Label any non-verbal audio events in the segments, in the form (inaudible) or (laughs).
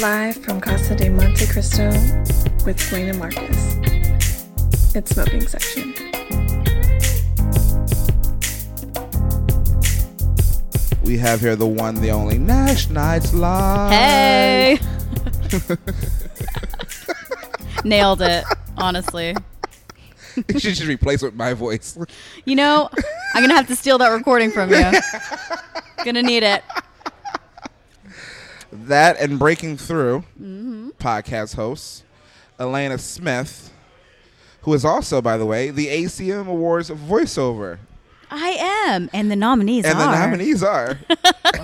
Live from Casa de Monte Cristo with Wayne and Marcus. It's smoking section. We have here the one, the only Nash Nights Live. Hey. (laughs) Nailed it, honestly. you should just replace it with my voice. You know, I'm going to have to steal that recording from you. (laughs) Gonna need it. That and Breaking Through Mm-hmm. podcast host, Elaina Smith, who is also, by the way, the ACM Awards voiceover. I am, and the nominees are And are. the nominees are. (laughs)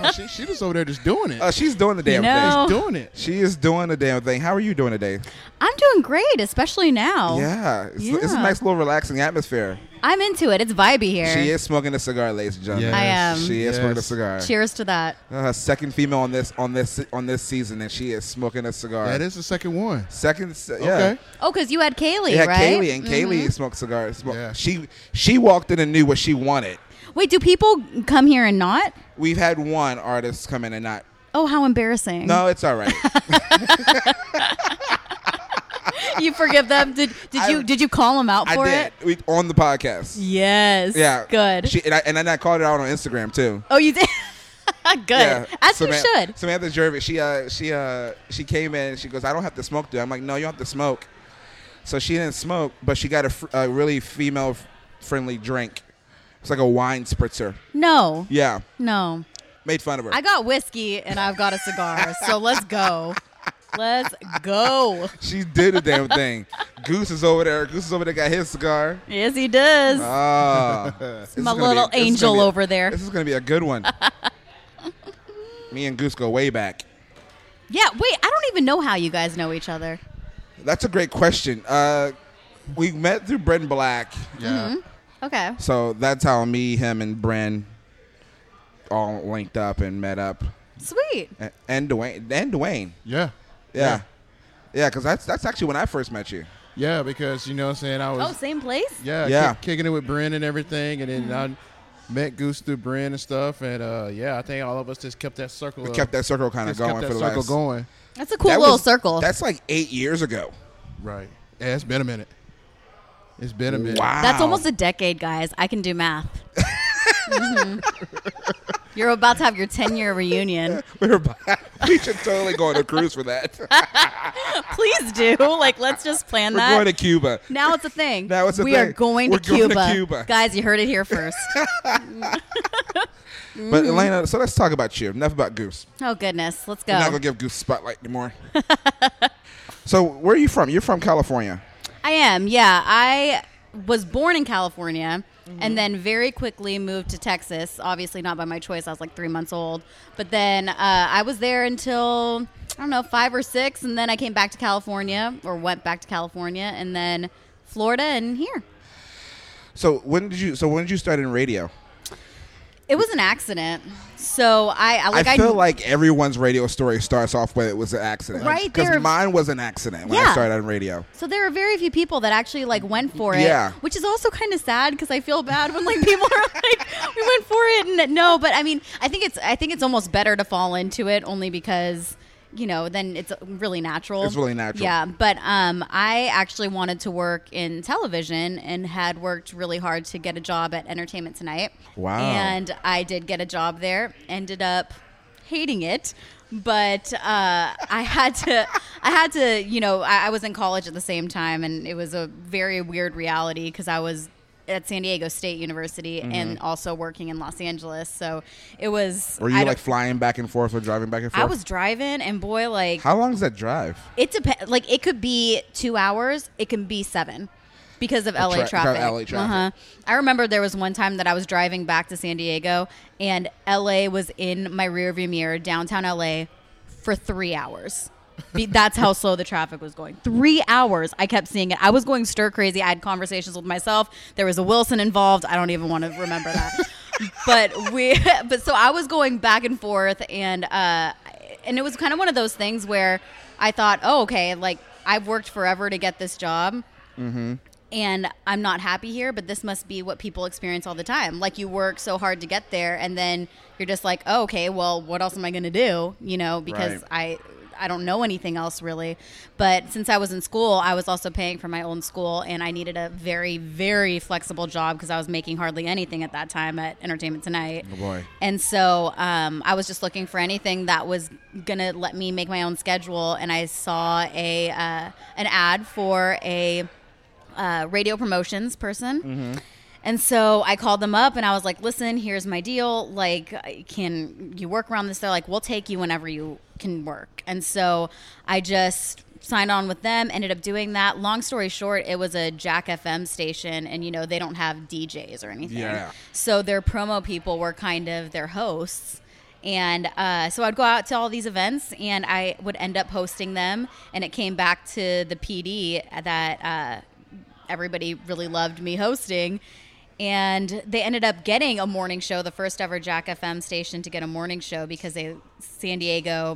Oh, she, she was over there just doing it. Uh, she's doing the damn know- thing. doing it. She is doing the damn thing. How are you doing today? I'm doing great, especially now. Yeah. It's, it's a nice little relaxing atmosphere. I'm into it. It's vibey here. She is smoking a cigar, ladies and gentlemen. Yes. I am. She is Yes. smoking a cigar. Cheers to that. Uh, second female on this on this on this season, and she is smoking a cigar. That is the second one. second. Yeah. Okay. Oh, because you had Kaylee, Yeah, right? Kaylee and Kaylee smoked cigars. Smoke- Yeah. She she walked in and knew what she wanted. Wait, do people come here and not? We've had one artist come in and not. Oh, how embarrassing. No, it's all right. (laughs) (laughs) (laughs) you forgive them. Did did you did you call them out I for did it? we, on the podcast. Yes. Yeah, Good. She, and, I, and then I called it out on Instagram too. oh, you did. (laughs) Good. Yeah, As you Samantha- should. Samantha Jervis, she uh she uh she came in. and She goes, I don't have to smoke, dude. I'm like, no, you don't have to smoke. So she didn't smoke, but she got a, fr- a really female f- friendly drink. It's like a wine spritzer. No. Yeah, No. made fun of her. I got whiskey and I've got a cigar. so let's go. Let's go. (laughs) she did the damn thing. Goose is over there. Goose is over there. Got his cigar. Yes, he does. Ah, This My little this angel gonna over there. This is gonna be a good one. (laughs) Me and Goose go way back. yeah. Wait. I don't even know how you guys know each other. That's a great question. Uh, we met through Bren Black, Yeah. Okay. so that's how me, him, and Bren all linked up and met up, Sweet. A- and Dwayne, and Dwayne. Yeah. Yeah, yeah, because that's that's actually when I first met you. Yeah, because you know what I'm saying I was Oh, same place. yeah, Yeah. kick- kicking it with Bryn and everything and then Mm-hmm. I met Goose through Bryn and stuff and uh yeah, I think all of us just kept that circle We kept that circle kind of just going kept that for the circle last. going. That's a cool That little was- circle. That's like eight years ago. Right. Yeah, it's been a minute. It's been a minute. Wow, That's almost a decade, guys. I can do math. (laughs) You're about to have your 10 year reunion. (laughs) We're about- we should totally go on a cruise for that. (laughs) Please do. Like, let's just plan that. We're that. going to Cuba. now it's a thing. Now it's a we are going, We're to, going to Cuba. Cuba. Guys, you heard it here first. (laughs) But mm. Elaina, so let's talk about you. Enough about Goose. oh, goodness. Let's go. We're not gonna give Goose a spotlight anymore. so where are you from? You're from California. I am. Yeah. I was born in California Mm-hmm. and then very quickly moved to Texas. Obviously, not by my choice. I was like three months old. But then uh, I was there until, I don't know, five or six. And then I came back to California or went back to California and then Florida and here. So when did you? So when did you start in radio? It was an accident. So I, I like I feel like everyone's radio story starts off with it was an accident, Right, Because mine was an accident when I started on radio. So there are very few people that actually like went for it. Yeah. Which is also kind of sad because I feel bad when like people are (laughs) like, we went for it and no, but I mean, I think it's I think it's almost better to fall into it only because you know then it's really natural. It's really natural. Yeah, but um, I actually wanted to work in television and had worked really hard to get a job at Entertainment Tonight. Wow. And I did get a job there. Ended up hating it but uh, I had to, (laughs) I had to, you know, I, I was in college at the same time, and it was a very weird reality because I was at San Diego State University and also working in Los Angeles. So it was. Were you I like flying back and forth or driving back and forth? I was driving, and boy, like How long is that drive? it depends. Like it could be two hours. It can be seven because of LA tra- traffic. LA traffic. Uh-huh. I remember there was one time that I was driving back to San Diego, and LA was in my rearview mirror, downtown LA, for three hours. Be- That's how slow the traffic was going. Three hours. I kept seeing it. I was going stir crazy. I had conversations with myself. There was a Wilson involved. I don't even want to remember that. (laughs) but we, (laughs) but so I was going back and forth, and uh, and it was kind of one of those things where I thought, oh, okay, like I've worked forever to get this job. And I'm not happy here, but this must be what people experience all the time. Like you work so hard to get there, and then you're just like, oh, okay, well, what else am I going to do? You know, because Right. I I don't know anything else really. But since I was in school, I was also paying for my own school, and I needed a very, very flexible job because I was making hardly anything at that time at Entertainment Tonight. Oh boy. And so um, I was just looking for anything that was gonna let me make my own schedule, and I saw a uh, an ad for a uh, radio promotions person. And so I called them up and I was like, listen, here's my deal. Like, can you work around this? They're like, we'll take you whenever you can work. And so I just signed on with them, ended up doing that. Long story short, it was a Jack FM station, and you know, they don't have DJs or anything. Yeah. So their promo people were kind of their hosts. And uh, so I'd go out to all these events and I would end up hosting them. And it came back to the PD that uh, everybody really loved me hosting. And they ended up getting a morning show, the first ever Jack FM station to get a morning show because they San Diego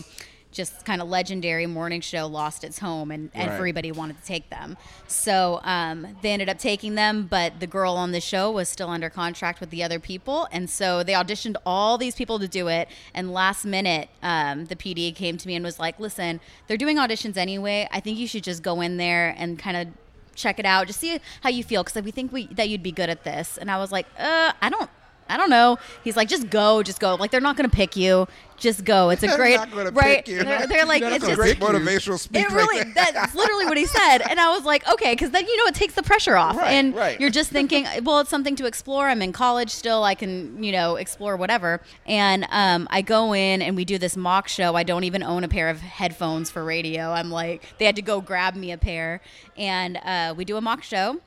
just kind of legendary morning show lost its home and Right. everybody wanted to take them. So um, they ended up taking them, but the girl on the show was still under contract with the other people. And so they auditioned all these people to do it. And last minute, um, the PD came to me and was like, listen, they're doing auditions anyway. I think you should just go in there and kind of check it out, just see how you feel, because we think we, that you'd be good at this. And I was like, uh, I don't. I don't know. He's like, just go, just go. Like they're not going to pick you. Just go. It's a great, not right? pick you. They're, they're like, not it's gonna Great pick you. motivational speech. it really there. that's literally what he said and i was like okay because then you know it takes the pressure off Right, and right. you're just thinking well it's something to explore i'm in college still i can you know explore whatever and um, i go in and we do this mock show i don't even own a pair of headphones for radio i'm like they had to go grab me a pair and uh, we do a mock show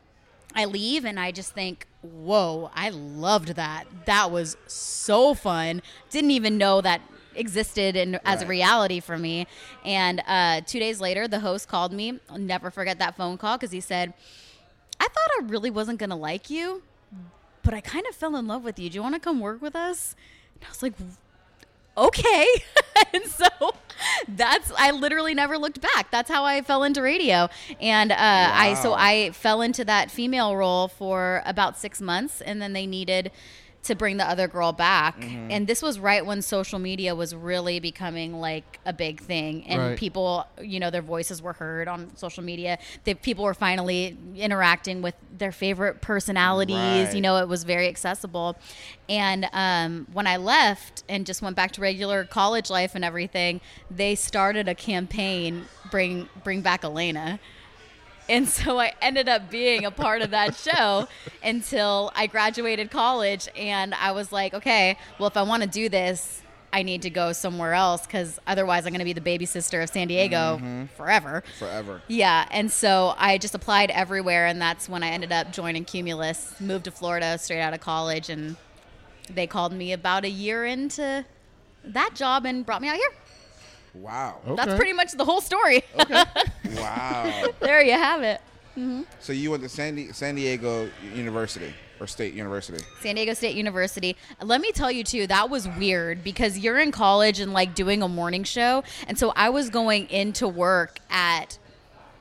I leave and I just think, whoa, I loved that. That was so fun. Didn't even know that existed in, as a reality for me. And uh, two days later, the host called me. I'll never forget that phone call because he said, I thought I really wasn't going to like you, but I kind of fell in love with you. Do you want to come work with us? And I was like, okay. (laughs) and so that's I literally never looked back. That's how I fell into radio. And uh, I so I fell into that female role for about six months, and then they needed to bring the other girl back. Mm-hmm. And this was right when social media was really becoming like a big thing, and Right. people, you know, their voices were heard on social media. The people were finally interacting with their favorite personalities. Right. You know, it was very accessible. And um, when I left and just went back to regular college life and everything, they started a campaign bring bring back Elaina. And so I ended up being a part of that show until I graduated college. And I was like, okay, well, if I want to do this, I need to go somewhere else because otherwise I'm going to be the baby sister of San Diego mm-hmm. forever. Forever. Yeah, and so I just applied everywhere, and that's when I ended up joining Cumulus. Moved to Florida straight out of college, and they called me about a year into that job and brought me out here. Wow. That's pretty much the whole story. Okay. (laughs) Wow. there you have it. Mm-hmm. so you went to San, Di- San Diego University or State University. San Diego State University. Let me tell you too, that was weird because you're in college and like doing a morning show, and so I was going into work at,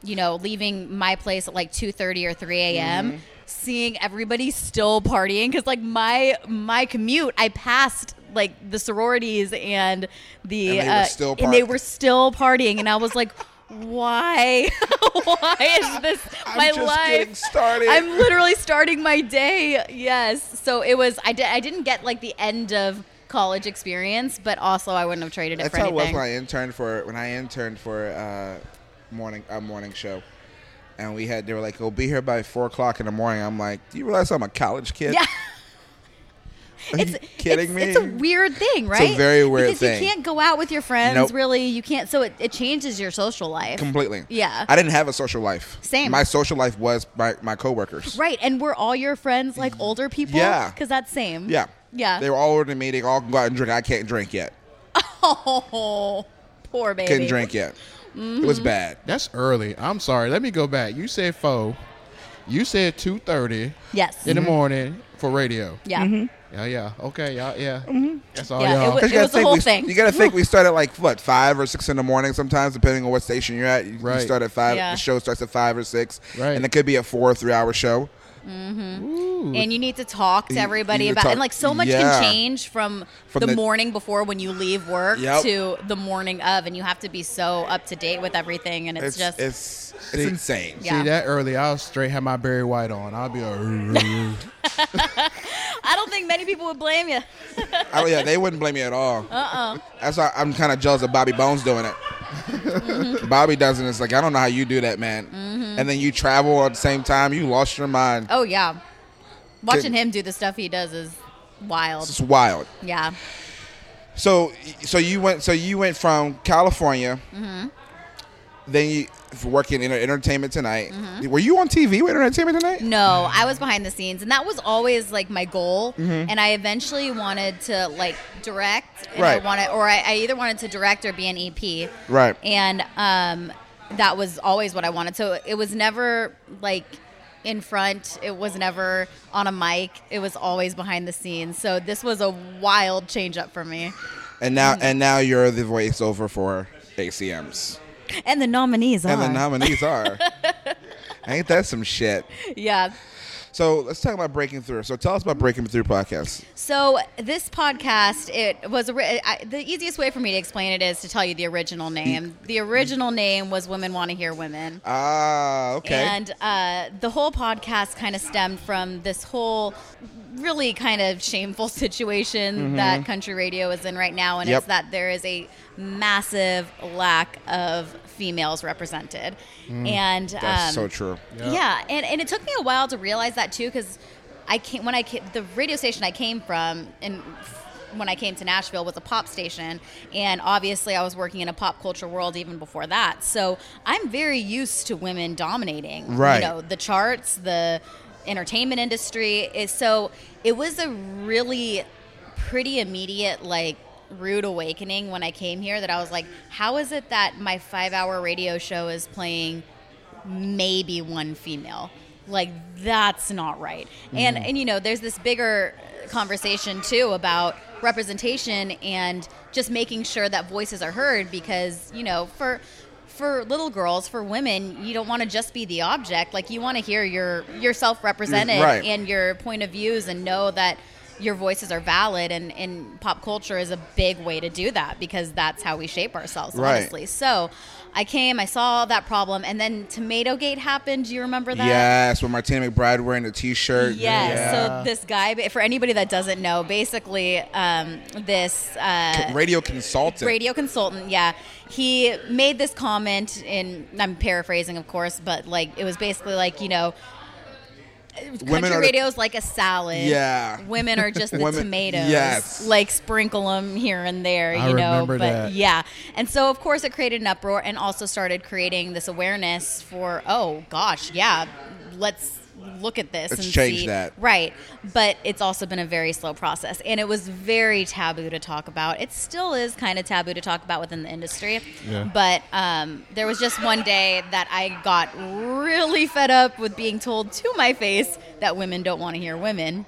you know, leaving my place at like two thirty or three a.m. Mm-hmm. Seeing everybody still partying because like my my commute, I passed like the sororities and the And they were uh, still and they were still partying, and I was like. Why? (laughs) Why is (laughs) this I'm my just life? getting started. I'm literally starting my day. Yes. So it was. I did. I didn't get like the end of college experience, but also I wouldn't have traded it That's for how it was anything. when I interned for when I interned for uh, morning a morning show, and we had they were like, "We'll be here by four o'clock in the morning." I'm like, "Do you realize I'm a college kid?" yeah. (laughs) Are It's you kidding it's, me? It's a weird thing, right? It's a very weird because thing. you can't go out with your friends. Nope. Really, you can't. So it, it changes your social life. completely. Yeah. I didn't have a social life. Same. My social life was my my coworkers. Right, and were all your friends like older people? Yeah. because that's same. Yeah. Yeah. They were all older than me. They all can go out and drink. I can't drink yet. Oh, (laughs) poor baby. Couldn't drink yet. It was mm-hmm. bad. That's early. I'm sorry. Let me go back. You said four. You said two thirty Yes. in the morning for radio. yeah. Mm-hmm. Yeah, yeah. Okay, yeah, yeah. Mm-hmm. That's all Yeah, y'all. wa- 'Cause you It gotta was the think whole we, thing. You got to think we (laughs) start at like what five or six in the morning sometimes, depending on what station you're at. You, you start at five. Yeah. The show starts at five or six, Right. and it could be a four or three hour show. Mm-hmm. Ooh. and you need to talk to everybody you about talk- and like so much yeah. can change from, From the, the- morning before when you leave work Yep. to the morning of and you have to be so up to date with everything and it's, It's just it's it's See- insane. Yeah. See that early, I'll straight have my Barry White on. I'll be like, (laughs) (laughs) I don't think many people would blame you. Oh yeah, they wouldn't blame me at all. Uh-uh. That's why I'm kind of jealous of Bobby Bones doing it. Mm-hmm. Bobby doesn't. It's like I don't know how you do that, man. Mm-hmm. And then you travel at the same time. You lost your mind. Oh yeah. Watching him do the stuff he does is wild. It's wild. Yeah. So so you went so you went from California. Mm-hmm. Then you working in Entertainment Tonight. Mm-hmm. Were you on TV with Entertainment Tonight? No, I was behind the scenes, and that was always like my goal. Mm-hmm. And I eventually wanted to like direct, and I Right. wanted, or I, I either wanted to direct or be an EP. Right. And um, that was always what I wanted. So it was never like in front. It was never on a mic. It was always behind the scenes. So this was a wild change up for me. And now Mm-hmm. and now you're the voiceover for ACMs. (laughs) And the nominees are. And the nominees are. (laughs) Ain't that some shit? yeah. So let's talk about breaking through. So tell us about breaking through podcast. So this podcast, it was I, the easiest way for me to explain it is to tell you the original name. The original name was Women Want to Hear Women. Ah, okay. And uh, the whole podcast kind of stemmed from this whole really kind of shameful (laughs) situation that country radio is in right now. And Mm-hmm. Yep. it's that there is a massive lack of females represented. And Mm. That's um, so true. Yeah. yeah, and, and it took me a while to realize that too, because I came when I came, the radio station I came from, and when I came to Nashville was a pop station, and obviously I was working in a pop culture world even before that. So I'm very used to women dominating, Right. You know, the charts, the entertainment industry. Is so it was a really pretty immediate like rude awakening when I came here that I was like, how is it that my five hour radio show is playing maybe one female? Like that's not right. And mm-hmm. and you know, there's this bigger conversation too about representation and just making sure that voices are heard because, you know, for for little girls, for women, you don't want to just be the object. Like you want to hear your yourself represented Right. and your point of views and know that your voices are valid and, and pop culture is a big way to do that because that's how we shape ourselves Right. honestly so i came i saw that problem and then tomato gate happened do you remember that Yes, with Martina McBride wearing a T-shirt. Yes. Yeah. So this guy, for anybody that doesn't know, basically, um, this uh, radio consultant. radio consultant, yeah, he made this comment in. I'm paraphrasing, of course, but like it was basically like you know. Women Country radio is like a salad. Yeah. Women are just (laughs) the Women- tomatoes. yes. Like sprinkle them here and there, you know. remember but that. yeah. And so, of course, it created an uproar and also started creating this awareness for, oh, gosh, yeah, let's look at this Let's and change see. that. Right. But it's also been a very slow process. And it was very taboo to talk about. It still is kind of taboo to talk about within the industry. Yeah. But um, there was just one day that I got really fed up with being told to my face that women don't want to hear women.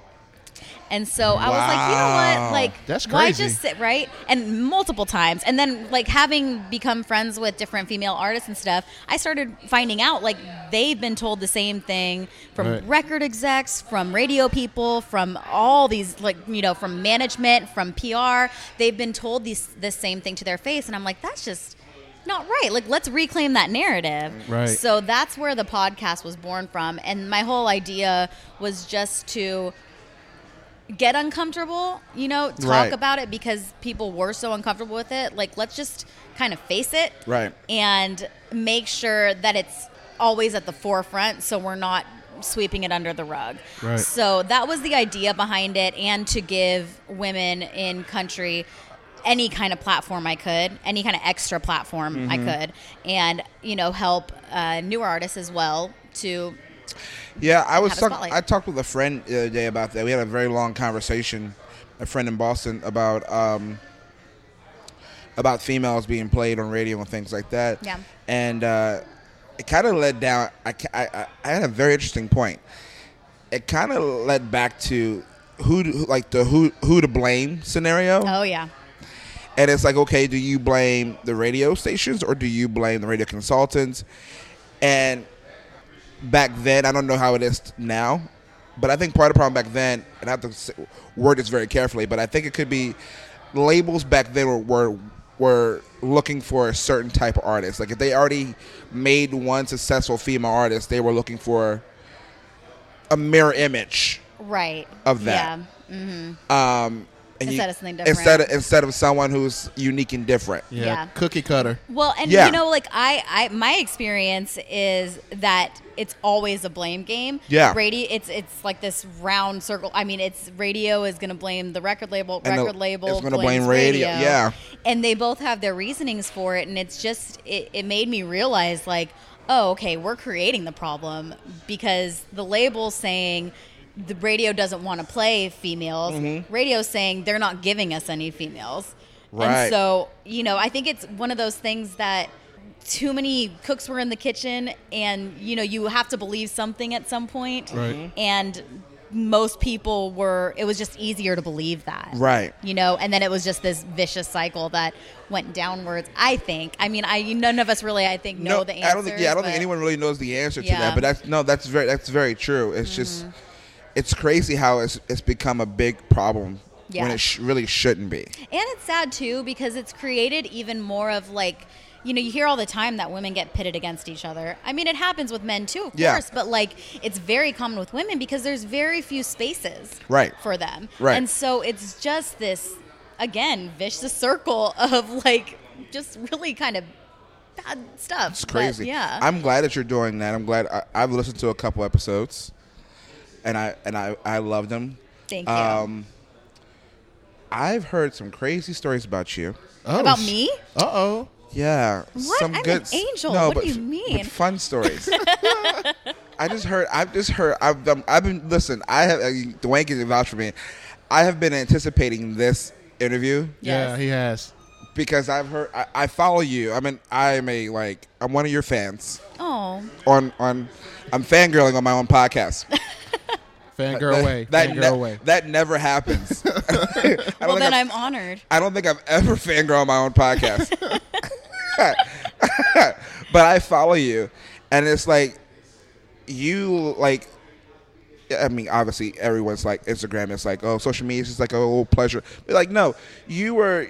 And so I was like, you know what? Like, That's why crazy. just sit right? And multiple times, and then like having become friends with different female artists and stuff, I started finding out like they've been told the same thing from Right. record execs, from radio people, from all these like you know from management, from PR. They've been told these this same thing to their face, and I'm like, that's just not right. Like, let's reclaim that narrative. Right. So that's where the podcast was born from, and my whole idea was just to get uncomfortable, you know, talk Right. about it because people were so uncomfortable with it. Like, let's just kind of face it. Right. And make sure that it's always at the forefront so we're not sweeping it under the rug. Right. So that was the idea behind it and to give women in country any kind of platform I could, any kind of extra platform I Mm-hmm. could, and you know help uh, newer artists as well to Yeah, I was Have a talking. spotlight. I talked with a friend the other day about that. We had a very long conversation, a friend in Boston about um, about females being played on radio and things like that. Yeah. and uh, it kind of led down. I, I, I- I had a very interesting point. It kind of led back to who, to- like the who who to blame scenario. oh yeah And it's like, okay, do you blame the radio stations or do you blame the radio consultants? And back then, I don't know how it is now, but I think part of the problem back then, and I have to word this very carefully, but I think it could be labels back then were, were were looking for a certain type of artist. Like if they already made one successful female artist, they were looking for a mirror image Right. of that. Yeah. um, and Instead you- of something different. Instead of, instead of someone who's unique and different. Yeah, Yeah. cookie cutter. Well, and Yeah. you know, like I, I, my experience is that it's always a blame game. Yeah. radio. It's it's like this round circle. I mean, it's radio is going to blame the record label. And the- record label is gonna blames blame radio, yeah. and they both have their reasonings for it. And it's just it, it made me realize like, oh, okay, we're creating the problem because the label's saying. The radio doesn't want to play females. Radio's saying they're not giving us any females. Mm-hmm. Right. And so, you know, I think it's one of those things that too many cooks were in the kitchen and, you know, you have to believe something at some point. Right. And most people were, it was just easier to believe that. Right. You know, and then it was just this vicious cycle that went downwards, I think. I mean, I none of us really, I think, know the answers. I don't think. Yeah, I don't think anyone really knows the answer to Yeah. Mm-hmm. that. But that's no, that's very that's very true. It's just, it's crazy how it's it's become a big problem Yeah. when it sh- really shouldn't be. And it's sad too because it's created even more of like, you know, you hear all the time that women get pitted against each other. I mean, it happens with men too, of Yeah. course, but like it's very common with women because there's very few spaces Right. for them. Right. And so it's just this again, vicious circle of like just really kind of bad stuff. It's But, crazy. yeah. I'm glad that you're doing that. I'm glad I, I've listened to a couple episodes, and I and I I love them. Thank you. Um, I've heard some crazy stories about you. Oh, About me? Uh oh. Yeah, What? some I'm good. an angel. No, What but, do you but mean? fun stories. (laughs) I just heard. I've just heard. I've done, I've been. Listen, I have. Uh, Dwayne can vouch for me. I have been anticipating this interview Yeah, he has. because I've heard. I, I follow you. I mean, I am a like. I'm one of your fans. Oh. On on, I'm fangirling on my own podcast. (laughs) Fangirl that, away. That, Fangirl ne- away. that never happens. (laughs) (laughs) I don't Well, think then I've- I'm honored. I don't think I've ever fangirl on my own podcast. but I follow you, and it's like you like. I mean, obviously, everyone's like Instagram. It's like, oh, social media is just like a little pleasure. But like, no, you were,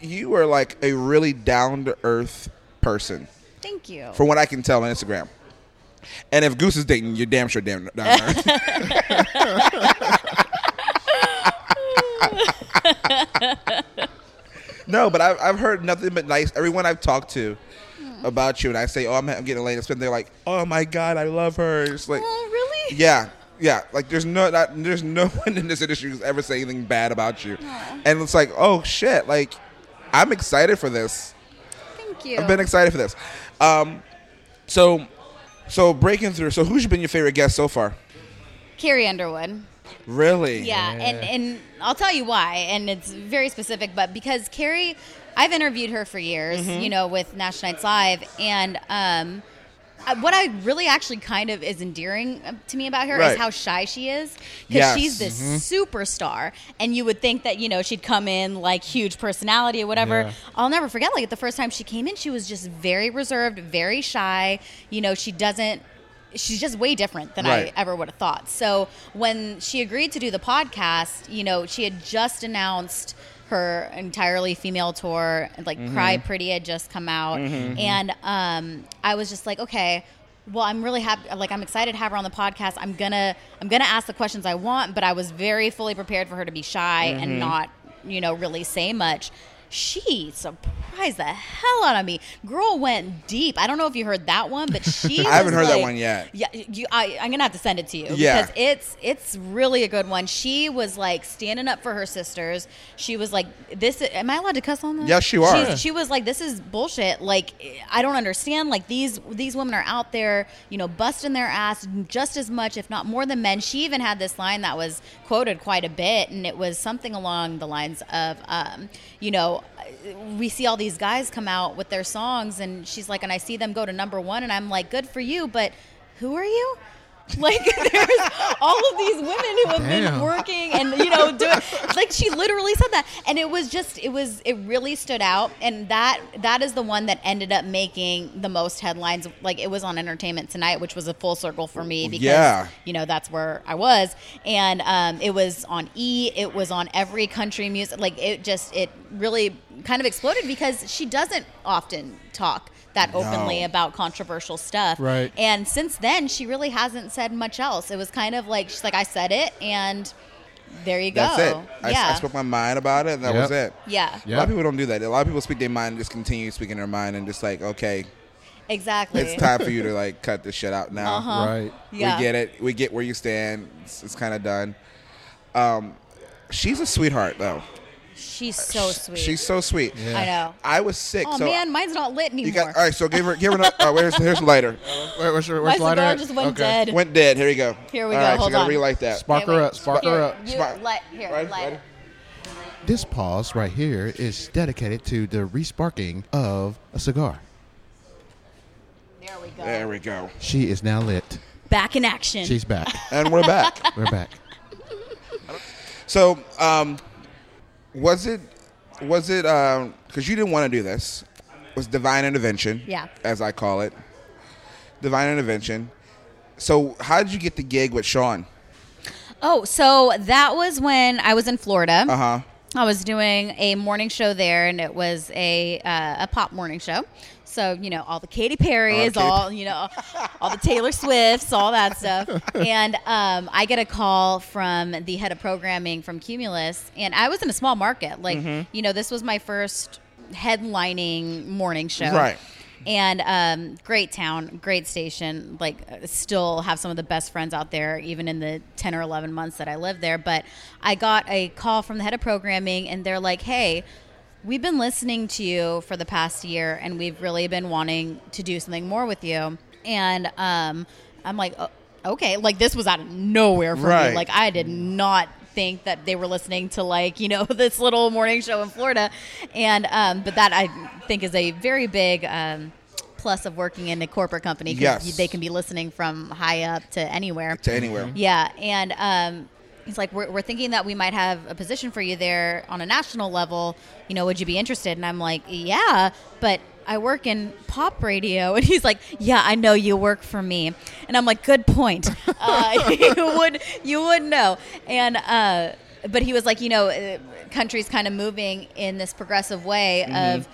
you were like a really down to earth person, Thank you. from what I can tell on Instagram. And if Goose is dating, you're damn sure damn down to earth. (laughs) no, but I've, I've heard nothing but nice. Everyone I've talked to about you, and I say, "Oh, I'm, I'm getting late," spend they're like, "Oh my god, I love her." It's like, oh, really? yeah, yeah. Like there's no, not, there's no (laughs) one in this industry who's ever said anything bad about you, and it's like, oh shit, like I'm excited for this. Thank you. I've been excited for this. Um, so, so breaking through. So, who's been your favorite guest so far? Carrie Underwood. Really? Yeah, and and I'll tell you why, and it's very specific, but because Carrie, I've interviewed her for years, Mm-hmm. you know, with Nash Nights Live, and um, I- what I really actually kind of is endearing uh, to me about her Right. is how shy she is, because Yes. Mm-hmm. she's this superstar, and you would think that you know she'd come in like huge personality or whatever. Yeah. I'll never forget, like the first time she came in, she was just very reserved, very shy. You know, she doesn't. She's just way different than Right. I ever would have thought. So when she agreed to do the podcast, you know, she had just announced her entirely female tour, like mm-hmm. "Cry Pretty" had just come out, mm-hmm. Mm-hmm. and um, I was just like, okay. Well, I'm really happy. Like, I'm excited to have her on the podcast. I'm gonna, I'm gonna ask the questions I want, but I was very fully prepared for her to be shy and not, you know, really say much. She surprised the hell out of me. Girl went deep. I don't know if you heard that one, but she. (laughs) I haven't heard that one yet. Yeah, you, I, I'm gonna have to send it to you Yeah. because it's it's really a good one. She was like standing up for her sisters. She was like, "This am I allowed to cuss on this?" Yes, you are. She, she was like, "This is bullshit. Like, I don't understand. Like these these women are out there, you know, busting their ass just as much, if not more, than men." She even had this line that was quoted quite a bit, and it was something along the lines of, um, you know, we see all these guys come out with their songs, and she's like, and I see them go to number one, and I'm like, good for you, but who are you? (laughs) Like there's all of these women who have been working and you like she literally said that and it was just it was it really stood out and that that is the one that ended up making the most headlines like it was on Entertainment Tonight which was a full circle for me because Yeah. you know that's where I was and um, it was on E it was on every country music like it just it really kind of exploded because she doesn't often talk that openly No. about controversial stuff Right. and since then she really hasn't said much else it was kind of like she's like I said it and there you go That's it. I, yeah I spoke my mind about it, and that Yep. was it. yeah A lot of people don't do that. A lot of people speak their mind and just continue speaking their mind and just like, okay, exactly it's time for you to like cut this shit out now. Uh-huh. Right. yeah We get it. We get where you stand. It's, it's kind of done. Um, she's a sweetheart though. She's so sweet She's so sweet. Yeah. I know I was sick. oh so man mine's not lit anymore you got all right. So give her, give her. Uh, where's (laughs) here's the lighter. Where, where's your, my where's lighter cigar just went Okay. dead Went dead. Here we go. Here we All go. right, so Hold you gotta on. relight that. Spark Okay, her wait. up, spark Here, her up. you Spark- light here Right, light ready? This pause right here is dedicated to the resparking of a cigar. there we go There we go. She is now lit. back in action She's back. And we're back. We're back. So, um, was it was it because you didn't want to do this? Was divine intervention? Yeah. as I call it, divine intervention. So, how did you get the gig with Shawn? Oh, so that was when I was in Florida. Uh huh. I was doing a morning show there, and it was a uh, a pop morning show. So you know all the Katy Perry's, Katy- all you know, all the Taylor Swifts, all that stuff. And um, I get a call from the head of programming from Cumulus, and I was in a small market. Like Mm-hmm. you know, this was my first headlining morning show. Right. And um, great town, great station. Like, uh, still have some of the best friends out there, even in the 10 or 11 months that I lived there. But I got a call from the head of programming, and they're like, hey, we've been listening to you for the past year, and we've really been wanting to do something more with you. And um, I'm like, "Oh, okay. Like, this was out of nowhere for Right. me. Like, I did not think that they were listening to like you know (laughs) this little morning show in Florida, and um, but that I think is a very big um, plus of working in a corporate company because Yes. they can be listening from high up to anywhere. To anywhere. Yeah, and um, he's like, we're, we're thinking that we might have a position for you there on a national level. You know, would you be interested? And I'm like, yeah, but I work in pop radio. (laughs) And he's like, yeah, I know you work for me. And I'm like, good point. (laughs) Uh, (laughs) you would you would know. And uh, but he was like, you know, uh, country's kind of moving in this progressive way of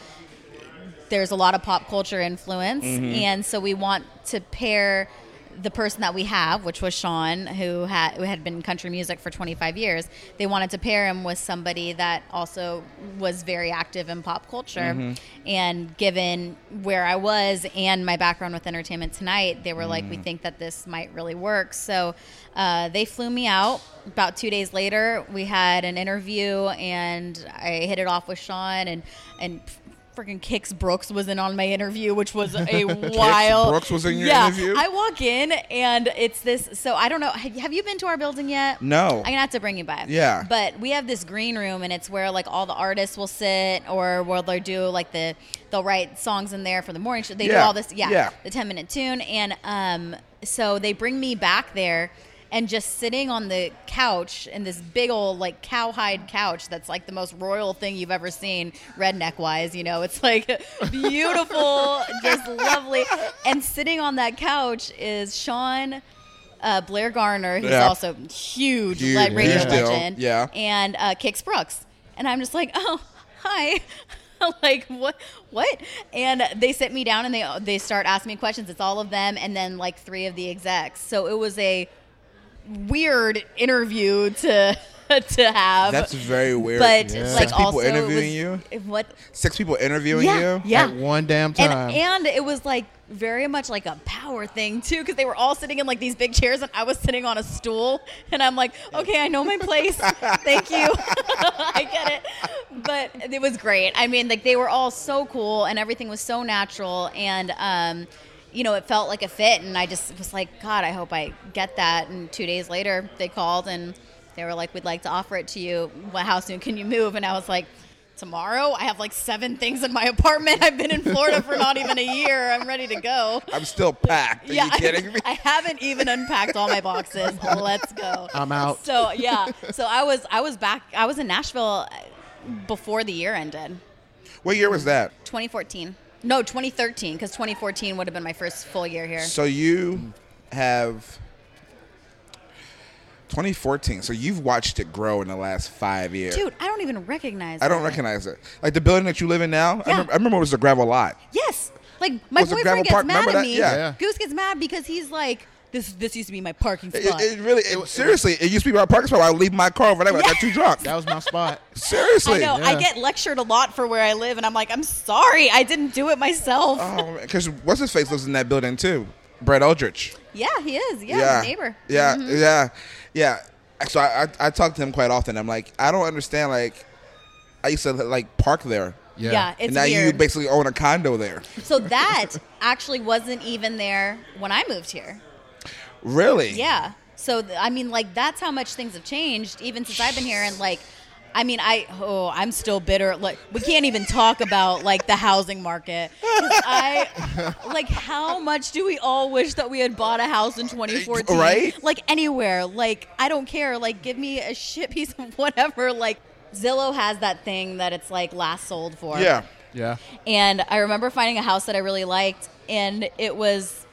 there's a lot of pop culture influence, and so we want to pair the person that we have, which was Shawn, who had who had been country music for 25 years. They wanted to pair him with somebody that also was very active in pop culture. And given where I was and my background with Entertainment Tonight, they were like, "We think that this might really work." So uh, they flew me out. About two days later, we had an interview, and I hit it off with Shawn, and and freaking Kix Brooks was in on my interview, which was a (laughs) wild. Brooks was in your yeah, interview? I walk in and it's this. So I don't know. Have have you been to our building yet? No. I'm gonna have to bring you by. Yeah. But we have this green room, and it's where like all the artists will sit, or where they'll do like the they'll write songs in there for the morning show. They do all this. Yeah. Yeah. The 10 minute tune, and um, so they bring me back there. And just sitting on the couch in this big old like cowhide couch that's like the most royal thing you've ever seen, redneck wise. You know, it's like (laughs) beautiful, just lovely. And sitting on that couch is Shawn uh, Blair Garner, who's Yeah. also huge, Huge, le- radio legend, Yeah. and uh, Kix Brooks. And I'm just like, oh, hi. (laughs) like what what and they sit me down and they they start asking me questions it's all of them and then like three of the execs so it was a weird interview to (laughs) to have That's very weird. but Yeah. like Six people also it interviewing was- What? Six people interviewing Yeah, you. yeah. At one damn time. And and it was like very much like a power thing too, because they were all sitting in like these big chairs, and I was sitting on a stool, and I'm like, okay, I know my place. Thank you, (laughs) I get it. But it was great. I mean, like they were all so cool, and everything was so natural, and um, you know, it felt like a fit, and I just was like, God, I hope I get that. And two days later, they called and they were like, we'd like to offer it to you. Well, how soon can you move? And I was like. tomorrow. I have like seven things in my (laughs) apartment. I've been in Florida for not even a year. I'm ready to go. I'm still packed. Are yeah, you kidding me? (laughs) I haven't even unpacked all my boxes. Let's go. I'm out. So yeah, so I was I was back. I was in Nashville before the year ended. What year was that? 2014. No, 2013, because 2014 would have been my first full year here. So you have 2014. So you've watched it grow in the last five years. Dude, I don't even recognize. It. I don't it. recognize it. Like the building that you live in now. I, Yeah. remember, I remember it was a gravel lot. Yes, like my Was it gravel boyfriend gets park? mad Remember at that? me. Yeah. Yeah. Goose gets mad because he's like, this this used to be my parking spot. it really, it, seriously, it used to be my parking spot. where I would leave my car over there. when I got too drunk. That was my spot. (laughs) Seriously. I know. I get lectured a lot for where I live, and I'm like, I'm sorry, I didn't do it myself. Oh, because what's his face lives in that building too? Brett Eldredge. yeah, he is. Yeah, my neighbor. Yeah, Mhm. yeah, yeah. So I, I I talk to him quite often. I'm like, I don't understand. Like, I used to like park there, Yeah. Yeah, and it's now you basically own a condo there. so that (laughs) actually wasn't even there when I moved here. Really? Yeah. So th- I mean, like that's how much things have changed even since I've been here, and like. I mean, I oh, I'm still bitter. Like, we can't even talk about like the housing market. I (laughs) like how much do we all wish that we had bought a house in 2014? Right? Like anywhere. Like I don't care. Like give me a shit piece of whatever. Like Zillow has that thing that it's like last sold for. Yeah. Yeah. And I remember finding a house that I really liked, and it was,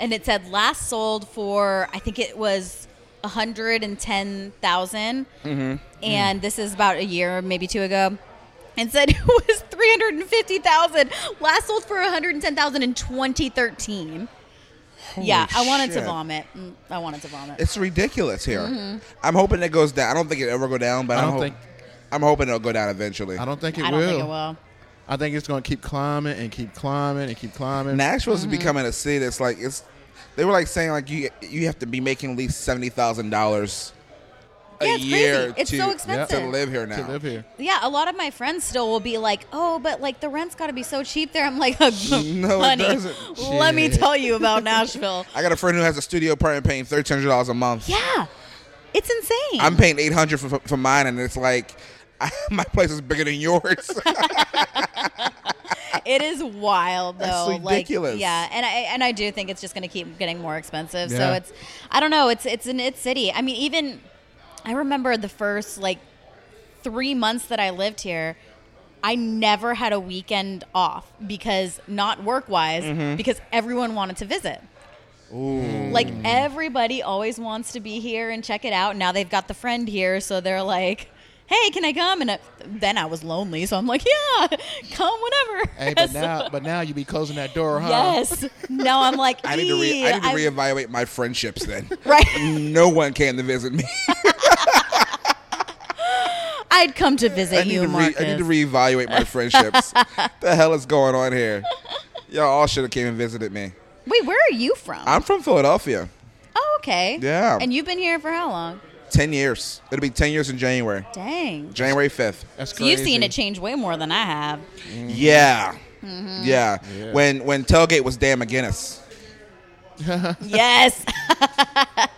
and it said last sold for I think it was a hundred and ten and this is about a year, maybe two ago. And said (laughs) it was three hundred and fifty thousand. Last sold for one hundred and ten thousand in twenty thirteen. Yeah, I wanted to vomit. Mm, I wanted to vomit. It's ridiculous here. Mm-hmm. I'm hoping it goes down. I don't think it ever go down, but I I'm, don't ho- think- I'm hoping it'll go down eventually. I don't think it I will. don't think it will. I think it's going to keep climbing and keep climbing and keep climbing. Nashville's Mm-hmm. becoming a city that's like it's. They were like saying like you you have to be making at least seventy thousand dollars a Yeah, it's year crazy. It's to, so to live here now. to live here. Yeah, a lot of my friends still will be like, "Oh, but like the rent's got to be so cheap there." I'm like, (laughs) (laughs) "No, it honey, doesn't. let me tell you about Nashville." (laughs) I got a friend who has a studio apartment paying thirteen hundred dollars a month. yeah, it's insane. I'm paying eight hundred for, for mine, and it's like (laughs) my place is bigger than yours. (laughs) it is wild though. That's ridiculous. Like, yeah, and I and I do think it's just going to keep getting more expensive. So it's, I don't know. It's it's in its city. I mean, even I remember the first like three months that I lived here. I never had a weekend off because not work wise, Mm-hmm. because everyone wanted to visit. Like everybody always wants to be here and check it out. Now they've got the friend here, so they're like, "Hey, can I come?" And uh, then I was lonely, so I'm like, "Yeah, (laughs) come whenever." Hey, but (laughs) So- now, but now you be closing that door, huh? yes. Now I'm like, I need to re- I need to "Ee, reevaluate my friendships then. (laughs) Right. no one came to visit me. I'd come to visit I need you, to re- Marcus. I need to reevaluate my friendships. the hell is going on here? Y'all all should have came and visited me. Wait, where are you from? I'm from Philadelphia. oh, okay. Yeah. And you've been here for how long? Ten years. It'll be ten years in January. Dang. January fifth. That's So crazy. you've seen it change way more than I have. Yeah. Mm-hmm. Yeah. Yeah. When when Tailgate was Dan McGuinness. (laughs) yes. (laughs)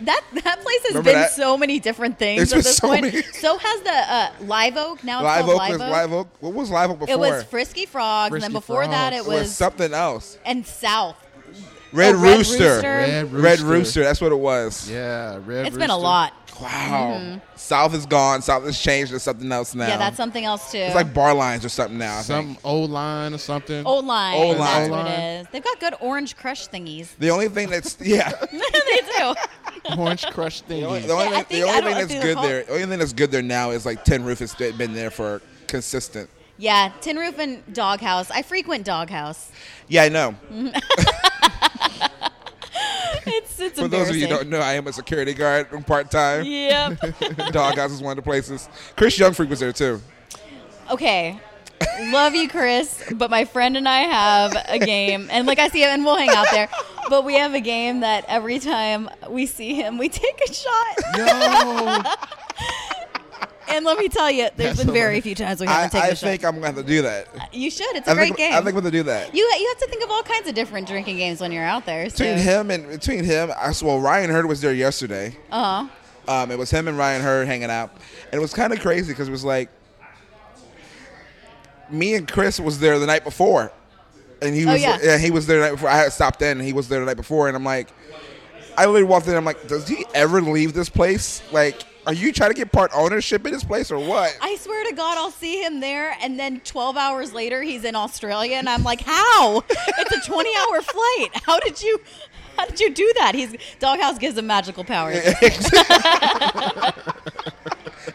That that place has Remember been that? so many different things It's at been this so point. many- (laughs) So has the uh, Live Oak now. It's Live called Oak Live was Oak. Live Oak. What was Live Oak before? It was Frisky Frogs, and then before that Frogs. it It was was something else. and South. Red, Oh, Red Rooster. Rooster. Red Rooster. Red Rooster. That's what it was. Yeah, red. Rooster. It's been a lot. Wow. Mm-hmm. South is gone. South has changed to something else now. Yeah, that's something else too. It's like bar lines or something now. I Some old line or something. Old Line. Old That's Line. what Old it Line. is. They've got good orange crush thingies. The only thing that's yeah. (laughs) they do. Orange crush thingy. The only, the only Yeah, thing, think- the only thing that's good they're there, the only thing that's good there now is like Tin Roof has been there for consistent. Yeah, Tin Roof and Doghouse. I frequent Doghouse. Yeah, I know. Mm-hmm. (laughs) It's it's For those of you who don't know, I am a security guard part time. Yep. (laughs) Doghouse is one of the places. Chris Youngfreak was there too. Okay. Love you, Chris, but my friend and I have a game, and like I see him, and we'll hang out there. But we have a game that every time we see him, we take a shot. Yo, (laughs) And let me tell you, there's been very few times we haven't taken I a shot. I think I'm gonna have to do that. you should. It's a I great think, game. I think I'm gonna do that. you you have to think of all kinds of different drinking games when you're out there. Between So. him and between him, I well, Ryan Hurd was there yesterday. Uh huh. Um, it was him and Ryan Hurd hanging out, and it was kind of crazy because it was like me and Chris was there the night before, and he Oh, was yeah. yeah he was there the night before. I had stopped in, and he was there the night before, and I'm like, I literally walked in. And I'm like, does he ever leave this place? Like, are you trying to get part ownership in this place or what? I swear to God, I'll see him there, and then 12 hours later, he's in Australia, and I'm like, how? It's a 20 hour flight. How did you? How did you do that? He's Doghouse gives him magical powers. (laughs)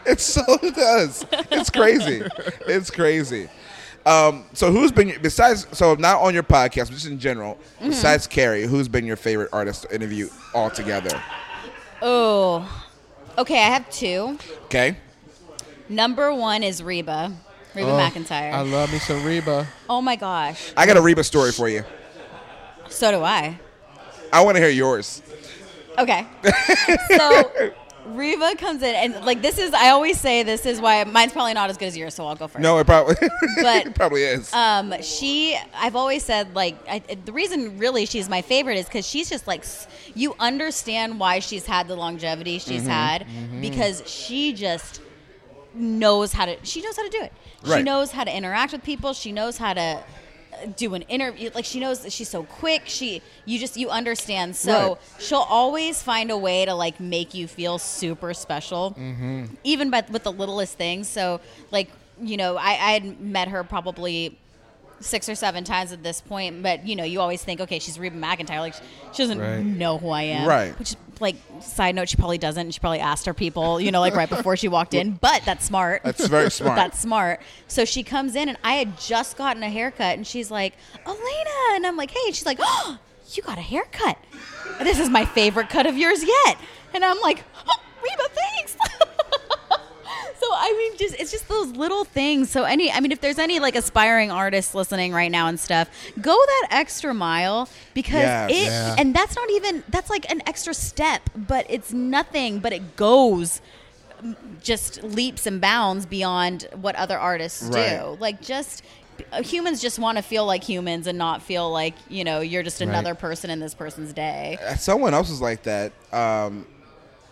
It so does. It's crazy. It's crazy. Um, so who's been besides? So not on your podcast, but just in general. Mm-hmm. Besides Carrie, who's been your favorite artist to interview altogether? Oh, okay. I have two. Okay. Number one is Reba, Reba Oh, McEntire. I love me some Reba. oh my gosh, I got a Reba story for you. so do I. I want to hear yours. Okay. (laughs) so Reba comes in, and like this is, I always say this is why mine's probably not as good as yours, so I'll go first. No, it probably (laughs) But- it probably is. Um, she, I've always said like I, the reason really she's my favorite is because she's just like you understand why she's had the longevity she's Mm-hmm. had because she just knows how to she knows how to do it. She knows how to interact with people. She knows how to do an interview like she knows that she's so quick she you just you understand so Right. she'll always find a way to like make you feel super special Mm-hmm. even but with the littlest things so like you know I, I had met her probably six or seven times at this point but you know you always think okay she's reba mcentire like she doesn't Right. know who i am Right. which like side note she probably doesn't she probably asked her people you know like right before she walked in (laughs) but that's smart. That's very (laughs) smart. that's smart. So she comes in and i had just gotten a haircut and she's like elaina and i'm like hey and she's like oh you got a haircut. This is my favorite cut of yours yet. And i'm like oh, reba thanks (laughs) So I mean, just it's just those little things. So any, I mean, if there's any like aspiring artists listening right now and stuff, go that extra mile because Yes. it, Yeah. and that's not even that's like an extra step, but it's nothing, but it goes just leaps and bounds beyond what other artists Right. do. Like just uh, humans just want to feel like humans and not feel like you know you're just Right. another person in this person's day. Uh, Someone else was like that. Um,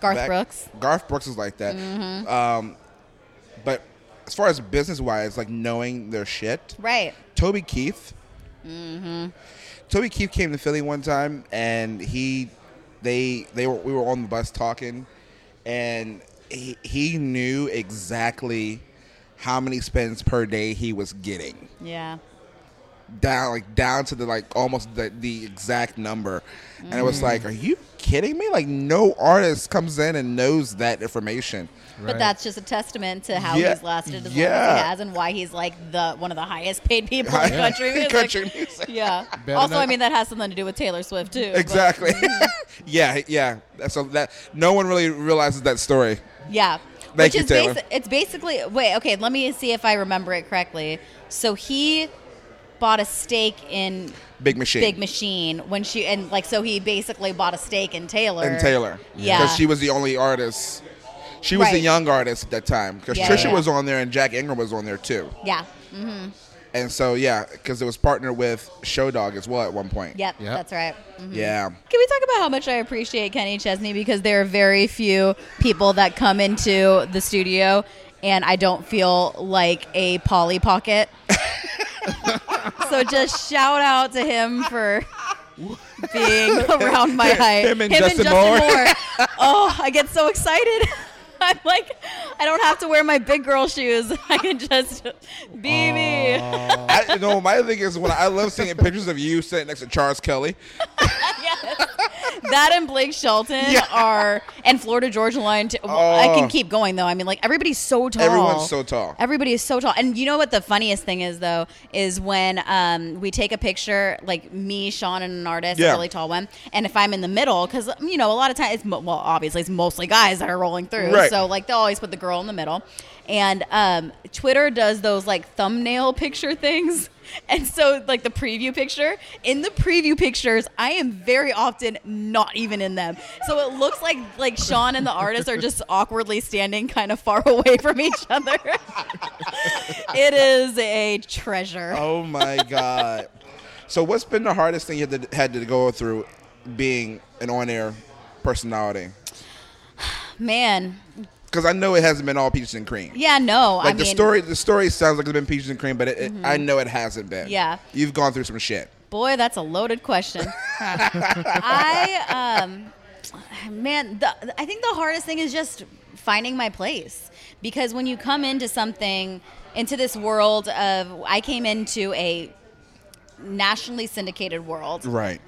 Garth back- Brooks. Garth Brooks is like that. Mm-hmm. Um, but as far as business wise, like knowing their shit, Right. Toby Keith. Mm-hmm. Toby Keith came to Philly one time, and he, they, they were, we were on the bus talking, and he, he knew exactly how many spends per day he was getting Yeah. down, like down to the like almost the, the exact number, and it was like, are you kidding me? Like no artist comes in and knows that information. But that's just a testament to how Yeah. he's lasted as long as he has and why he's like the one of the highest paid people in (laughs) Yeah. country music. Country music. Yeah. Better also, not- I mean that has something to do with Taylor Swift too. but- Exactly. (laughs) (laughs) yeah, yeah. So that no one really realizes that story. yeah. Thank Which you, is Taylor. basi- it's basically wait, okay, let me see if I remember it correctly. So he bought a stake in Big machine. Big Machine when she and like so he basically bought a stake in Taylor. and Taylor. Yeah. Because she was the only artist. She was the young artist at that time. Because Yeah, Trisha yeah. was on there and Jack Ingram was on there too. Yeah. Mm-hmm. And so yeah, because it was partnered with Show Dog as well at one point. Yep, Yep. that's right. Mhm. Yeah. Can we talk about how much I appreciate Kenny Chesney because there are very few people that come into the studio and I don't feel like a Polly Pocket. (laughs) so just shout out to him for being around my height. Him and Justin Moore. (laughs) Oh, I get so excited. (laughs) I'm like, I don't have to wear my big girl shoes. (laughs) I can just be me. I, you know, my thing is when I love seeing pictures of you sitting next to Charles Kelley. yes. That and Blake Shelton Yeah. are, and Florida Georgia Line. Too. I Oh. can keep going though. I mean, like everybody's so tall. Everyone's so tall. Everybody is so tall. And you know what the funniest thing is though is when um, we take a picture, like me, Shawn, and an artist, Yeah. a really tall one, and if I'm in the middle, because you know a lot of times, it's, well, obviously it's mostly guys that are rolling through, Right. so like they'll always put the girl in the middle. And um, Twitter does those like thumbnail picture things. (laughs) And so, like the preview picture, in the preview pictures, I am very often not even in them. So it looks like like Shawn and the artist are just awkwardly standing kind of far (laughs) away from each other. (laughs) it is a treasure. Oh my god. So what's been the hardest thing you had to, had to go through being an on-air personality? (sighs) Man, Because I know it hasn't been all peaches and cream. Yeah, no. Like I the mean, story, the story sounds like it's been peaches and cream, but it, it, I know it hasn't been. Yeah. you've gone through some shit. Boy, that's a loaded question. (laughs) I um man, the, I think the hardest thing is just finding my place because when you come into something into this world of I came into a nationally syndicated world Right.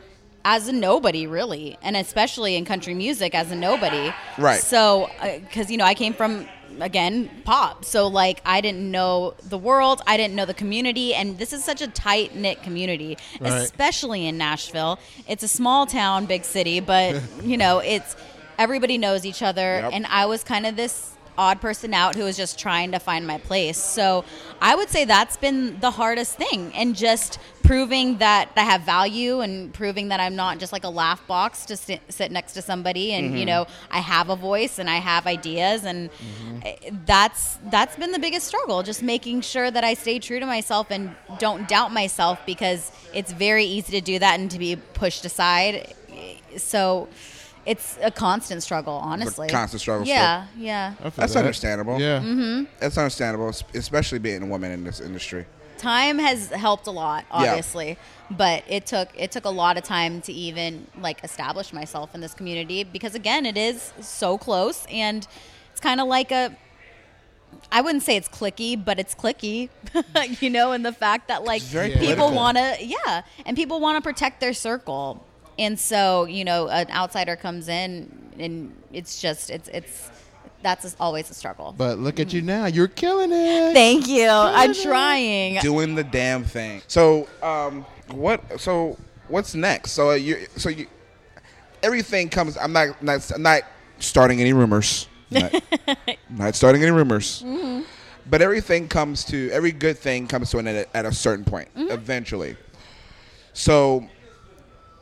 As a nobody really and especially in country music as a nobody Right. so uh, because you know i came from again pop so like i didn't know the world i didn't know the community and this is such a tight knit community Right. especially in nashville it's a small town big city but (laughs) you know it's everybody knows each other Yep. and i was kind of this odd person out who was just trying to find my place. So i would say that's been the hardest thing and just proving that i have value and proving that i'm not just like a laugh box to sit, sit next to somebody and you know i have a voice and i have ideas and eh, that's that's been the biggest struggle just making sure that i stay true to myself and don't doubt myself because it's very easy to do that and to be pushed aside. So it's a constant struggle honestly constant struggle still. yeah yeah That's that. understandable. Yeah. Mm-hmm. That's understandable, especially being a woman in this industry. time has helped a lot obviously but it took it took a lot of time to even like establish myself in this community because again it is so close and it's kind of like a I wouldn't say it's clicky, but it's clicky, (laughs) you know, and the fact that like people want to, yeah, and people want to protect their circle, and so you know, an outsider comes in, and it's just it's it's that's always a struggle. But look at you now. You're killing it. Thank you. I'm trying. Doing the damn thing. So, um, what? So, what's next? So you, so you, everything comes. I'm not, not, I'm not starting any rumors. Not, (laughs) not starting any rumors. Mm-hmm. But everything comes to every good thing comes to an end at, at a certain point, Mm-hmm. eventually. So,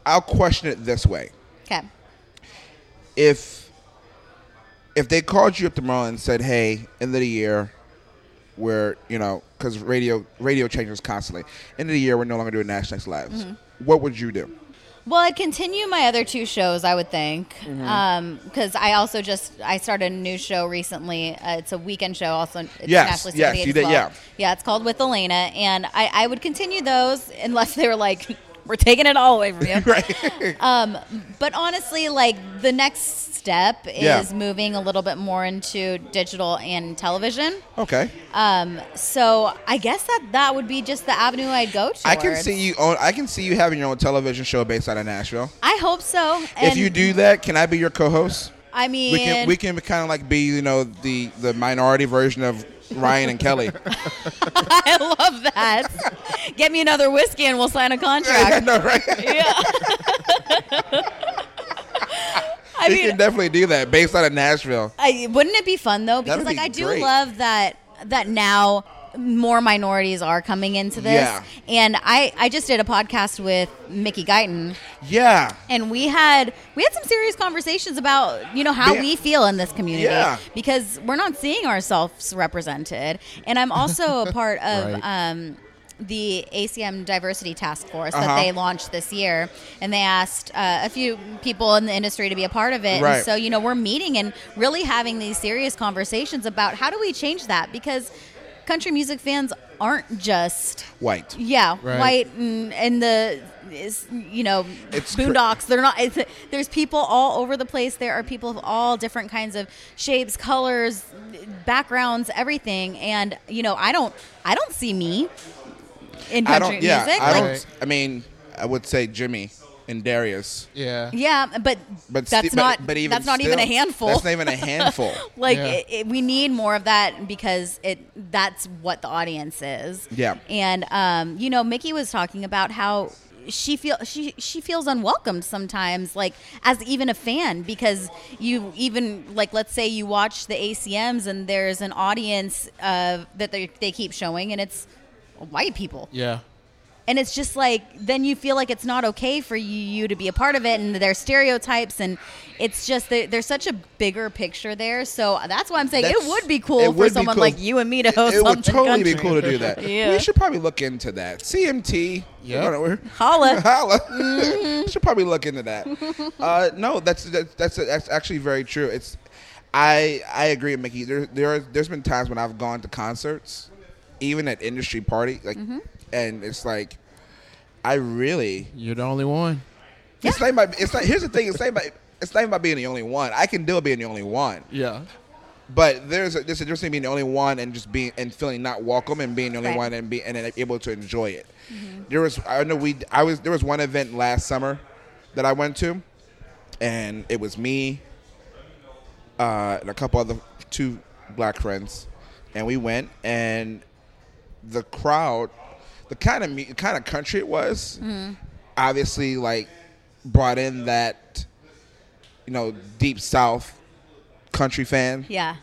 I'll question it this way: Okay. if if they called you up tomorrow and said, "Hey, end of the year, we're you know because radio radio changes constantly. End of the year, we're no longer doing Nash Nights Live." Mm-hmm. What would you do? Well, I'd continue my other two shows, I would think, because I also just I started a new show recently. Uh, it's a weekend show, also. It's Yes, yes, you did, well. yeah. yeah. It's called With Elaina, and I, I would continue those unless they were like, "We're taking it all away from you." (laughs) right. um, but honestly, like the next step is Yeah. moving a little bit more into digital and television. okay. Um, so I guess that that would be just the avenue I'd go to. I can see you own. I can see you having your own television show based out of Nashville. I hope so. if you do that, can I be your co-host? I mean, We can we can kind of like be you know the the minority version of Ryan and Kelly. (laughs) I love that. Get me another whiskey and we'll sign a contract. know, right? (laughs) yeah. (laughs) I you mean, can definitely do that based out of Nashville. I, wouldn't it be fun though? Because That'd like I do great. love that that now more minorities are coming into this. Yeah. And I I just did a podcast with Mickey Guyton Yeah. and we had we had some serious conversations about you know how Yeah. we feel in this community Yeah. because we're not seeing ourselves represented and i'm also a (laughs) part of Right. um, the acm diversity task force Uh-huh. that they launched this year and they asked uh, a few people in the industry to be a part of it Right. and so you know we're meeting and really having these serious conversations about how do we change that because country music fans aren't just White. yeah, Right. white and, and the is, you know It's cr- They're not. It's, there's people all over the place. There are people of all different kinds of shapes, colors, backgrounds, everything. And you know, I don't. I don't see me in country I don't. Yeah. music. I like, don't. I mean, I would say Jimmie and Darius. Yeah. yeah, but, But that's sti- not. But, but even that's not even a handful. That's not even a (laughs) handful. like Yeah. it, it, we need more of that because it that's what the audience is Yeah. and um, you know mickey was talking about how she feel she she feels unwelcomed sometimes like as even a fan because you even like let's say you watch the acms and there's an audience uh, that they, they keep showing and it's white people Yeah. And it's just like then you feel like it's not okay for you, you to be a part of it and there's stereotypes and it's just that there's such a bigger picture there so that's why i'm saying That's- it would be cool it for be someone cool. like you and me to host it would something totally be cool to do that. (laughs) Yeah. We should probably look into that. CMT. Yep. whatever. Holla. (laughs) Holla. (laughs) Mm-hmm. should probably look into that. Uh, no, that's that's that's that's actually very true. It's I I agree with Mickey. There there there's been times when I've gone to concerts, even at industry party, like, Mm-hmm. And it's like, I really. You're the only one. It's not about. It's like here's the thing. It's not about. It's not even about being the only one. I can deal with being the only one. Yeah. But there's a, there's a difference between being the only one and just being and feeling not welcome and being the only Right. one and be and then able to enjoy it. There was I know we I was there was one event last summer that I went to, and it was me, uh, and a couple other two black friends, and we went and the crowd, the kind of kind of country it was, mm-hmm. obviously like brought in that you know deep south country fan Yeah.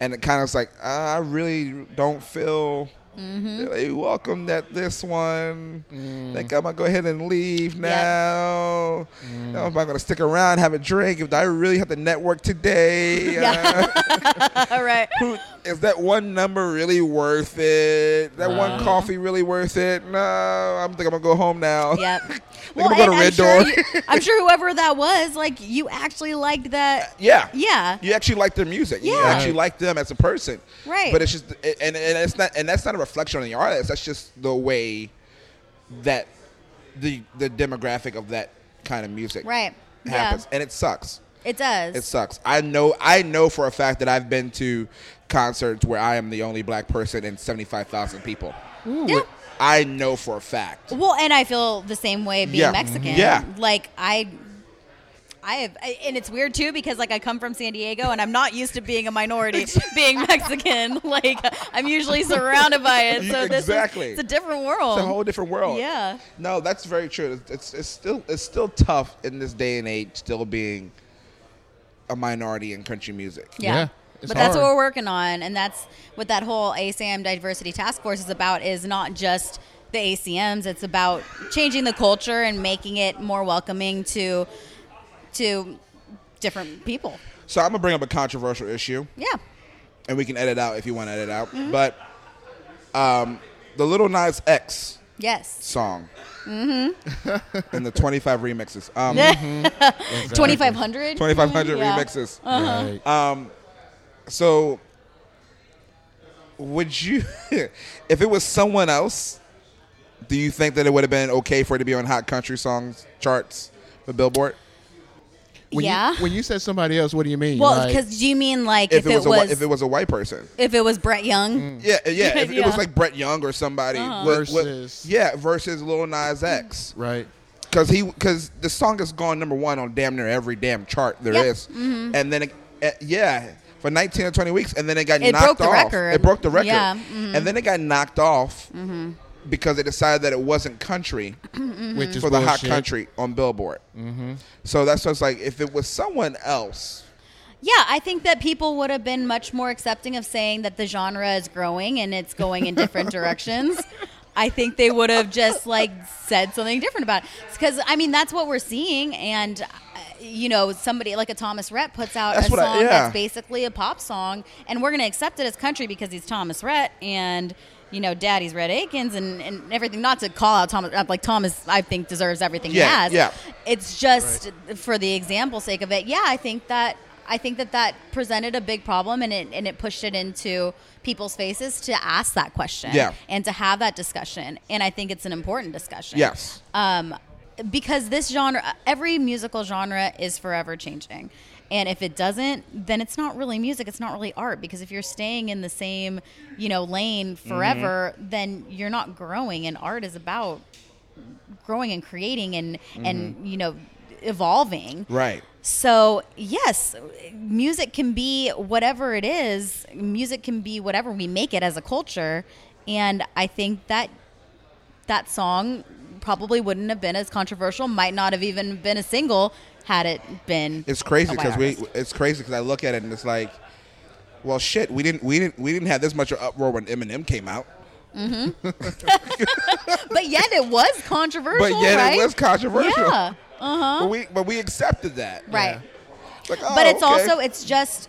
and it kind of was like uh, I really don't feel Mm-hmm. really welcomed at this one. Mm. Think I'm gonna go ahead and leave Yeah. now. Mm. No, I'm not gonna stick around, have a drink. If I really have to network today, Yeah. uh, (laughs) All right. who- is that one number really worth it? That one coffee really worth it? No, I'm think I'm gonna go home now. Yep. (laughs) I'm gonna go to Red I'm sure, Door. you, I'm sure whoever that was, like, you actually liked that. (laughs) Yeah. Yeah. You actually like their music. Yeah. You actually like them as a person. Right. But it's just and, and it's not and that's not a reflection on the artist. That's just the way that the the demographic of that kind of music Right. happens. Yeah. And it sucks. It does. It sucks. I know I know for a fact that I've been to concerts where I am the only black person and 75,000 people. yeah. I know for a fact. Well, and I feel the same way being Yeah. Mexican. Yeah. Like I I have and it's weird too because like I come from San Diego and I'm not used to being a minority (laughs) being Mexican. (laughs) Like I'm usually surrounded by it. So this Exactly. is, it's a different world. It's a whole different world. Yeah. No, that's very true. It's, it's, it's still it's still tough in this day and age, still being a minority in country music. Yeah. Yeah, it's but that's what we're working on, and that's what that whole ACM Diversity Task Force is about. Is not just the ACMs; it's about changing the culture and making it more welcoming to to different people. So I'm gonna bring up a controversial issue, Yeah. and we can edit out if you want to edit out. Mm-hmm. But um, the Lil Nas X Yes. song mm-hmm. and the 25 remixes, um, (laughs) (laughs) Exactly. Twenty five hundred. 2500 Yeah. remixes. Right. Um, so would you, (laughs) if it was someone else, do you think that it would have been okay for it to be on Hot Country Songs charts for Billboard? when yeah. You, when you said somebody else, what do you mean? Well, Like- because do you mean like If, if, it was, it a, was whi- if it was a white person. Brett Young? Yeah, yeah. If it (laughs) was like Brett Young or somebody Uh-huh. with- with- Versus- yeah, versus Lil Nas X, right. because he because the song has gone number one on damn near every damn chart there Yep. is. and then it, uh, yeah, for nineteen or twenty weeks, and then it got It knocked broke the off. record. It broke the record, Yeah, mhm. and then it got knocked off because they decided that it wasn't country (clears throat) Which is for the hot bullshit. country on Billboard. Mm-hmm. So that's just like if it was someone else. Yeah, I think that people would have been much more accepting of saying that the genre is growing and it's going in different (laughs) directions. I think they would have just like said something different about it. Because I mean, that's what we're seeing, and you know, somebody like a Thomas Rhett puts out That's a what I- song yeah. that's basically a pop song, and we're going to accept it as country because he's Thomas Rhett and. You know, Daddy's Rhett Akins and, and everything. Not to call out Thomas, uh, like Thomas, I think deserves everything Yeah, he has. yeah. It's just for the example sake of it. Yeah, I think that I think that that presented a big problem and it and it pushed it into people's faces to ask that question Yeah. and to have that discussion. And I think it's an important discussion. Yes. Um, because this genre, every musical genre is forever changing. And if it doesn't, then it's not really music. It's not really art. Because if you're staying in the same, you know, lane mm-hmm. forever, then you're not growing. And art is about growing and creating and and mm-hmm. you know evolving. Right. So, yes, music can be whatever it is. Music can be whatever we make it as a culture. And I think that that song probably wouldn't have been as controversial, might not have even been a single had it been. It's crazy because we. It's crazy because I look at it and it's like, well, shit. We didn't. We didn't. We didn't have this much of uproar when Eminem came out. (laughs) But yet it was controversial. But yet right? it was controversial. Yeah. Uh huh. But we. But we accepted that. Right. It's like, oh, but it's okay. also it's just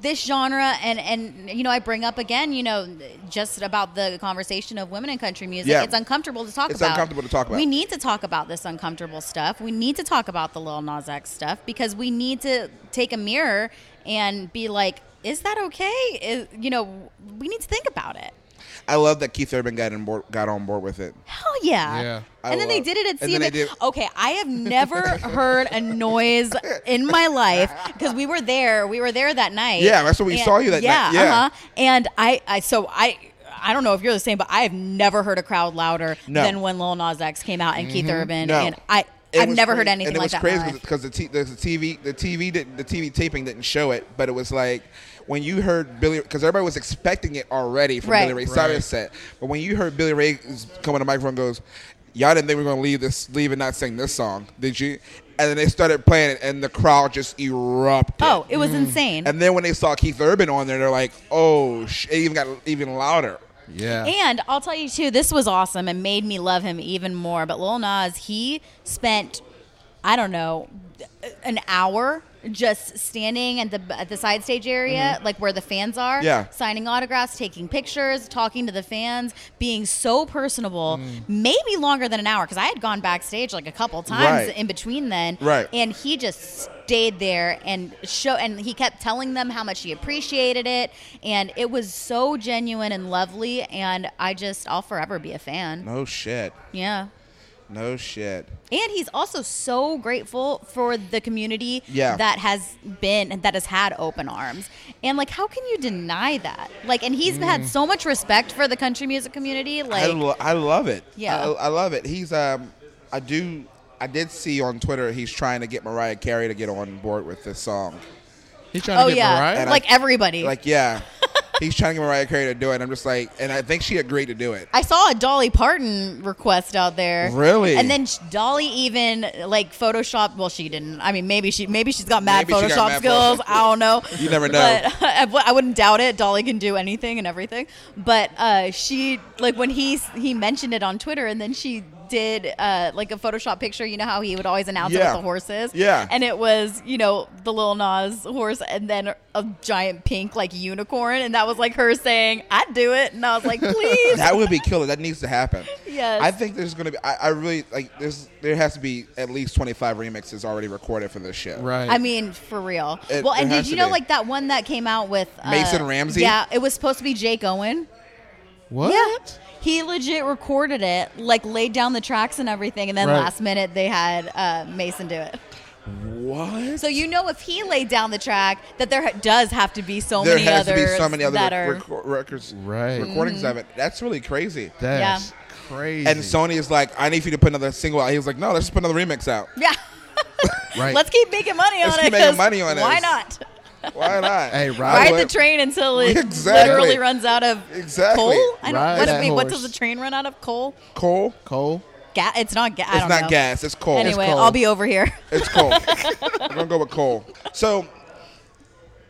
this genre and and you know i bring up again you know just about the conversation of women in country music Yeah. it's uncomfortable to talk about. It's about uncomfortable to talk about. we need to talk about this uncomfortable stuff we need to talk about the lil nas x stuff because we need to take a mirror and be like, "Is that okay? Is, you know, we need to think about it." I love that Keith Urban got on board, got on board with it. Hell yeah. Yeah. I and then they did it at and then they CMA. did- Okay, I have never (laughs) heard a noise in my life because we were there. We were there that night. Yeah, that's what we And- saw you that yeah, night. Yeah. Uh-huh. And I, I, so I. I don't know if you're the same, but I have never heard a crowd louder No. than when Lil Nas X came out and Keith Urban, No. and I, It I've was never crazy- heard anything and it like was that. crazy in my life. because the, t- the TV, the TV, didn't, the TV taping didn't show it, but it was like when you heard Billy, because everybody was expecting it already from Right. Billy Ray Cyrus Right. set, but when you heard Billy Ray come on the microphone, and goes, "Y'all didn't think we were gonna leave this, leave and not sing this song, did you?" And then they started playing it, and the crowd just erupted. Oh, it was mm. insane. And then when they saw Keith Urban on there, they're like, "Oh, sh-, it even got even louder." Yeah. And I'll tell you too, this was awesome and made me love him even more. But Lil Nas, he spent, I don't know, an hour just standing at the at the side stage area, like where the fans are, Mm-hmm. Yeah. signing autographs, taking pictures, talking to the fans, being so personable. Mm. Maybe longer than an hour because I had gone backstage like a couple times Right. in between then, Right. And he just stayed there and show and he kept telling them how much he appreciated it and it was so genuine and lovely and I just I'll forever be a fan. No shit. Yeah. No shit. And he's also so grateful for the community Yeah. that has been that has had open arms. And like how can you deny that? Like and he's had so much respect for the country music community I, like lo- I love it. Yeah. I, I love it. He's um, I do. I did see on Twitter he's trying to get Mariah Carey to get on board with this song. He's trying Oh to get yeah. Mariah. And I- like everybody. Like, yeah, (laughs) he's trying to get Mariah Carey to do it. I'm just like, and I think she agreed to do it. I saw a Dolly Parton request out there. Really? And then Dolly even like Photoshop. Well, she didn't. I mean, maybe she maybe she's got mad Maybe Photoshop got mad skills. Photoshop. I don't know. You never know. But (laughs) I wouldn't doubt it. Dolly can do anything and everything. But uh, she like when he he mentioned it on Twitter, and then she did uh, like a Photoshop picture. You know how he would always announce it Yeah. with the horses. Yeah. And it was you know the Lil Nas horse, and then a giant pink like unicorn, and that was like her saying, "I'd do it," and I was like, "Please." That would be killer. That needs to happen. Yes. I think there's gonna be. I, I really like. There's there has to be at least 25 remixes already recorded for this shit. right. I mean, for real. It- well, and did you know be. like that one that came out with uh, Mason Ramsey? Yeah, it was supposed to be Jake Owen. What? Yeah, he legit recorded it, like laid down the tracks and everything, and then Right. last minute they had uh, Mason do it. What? So you know, if he laid down the track, that there ha- does have to be so there many has to be so many other that rec- are. reco- records, Right. recordings Mm-hmm. of it. That's really crazy. That's crazy. And Sony is like, I need you to put another single out. He was like, No, let's just put another remix out. yeah, (laughs) right. let's keep making money Let's on keep it. making 'cause money on Why this. not? Why not? Hey, ride I Ride would- the train until it Exactly. literally runs out of Exactly. coal. I don't. Ride What, that wait, what does the train run out of? Coal? Coal. Coal. Ga- it's not gas. It's don't not know. gas. It's coal. Anyway, coal. I'll be over here. (laughs) It's coal. We're gonna go with coal. So,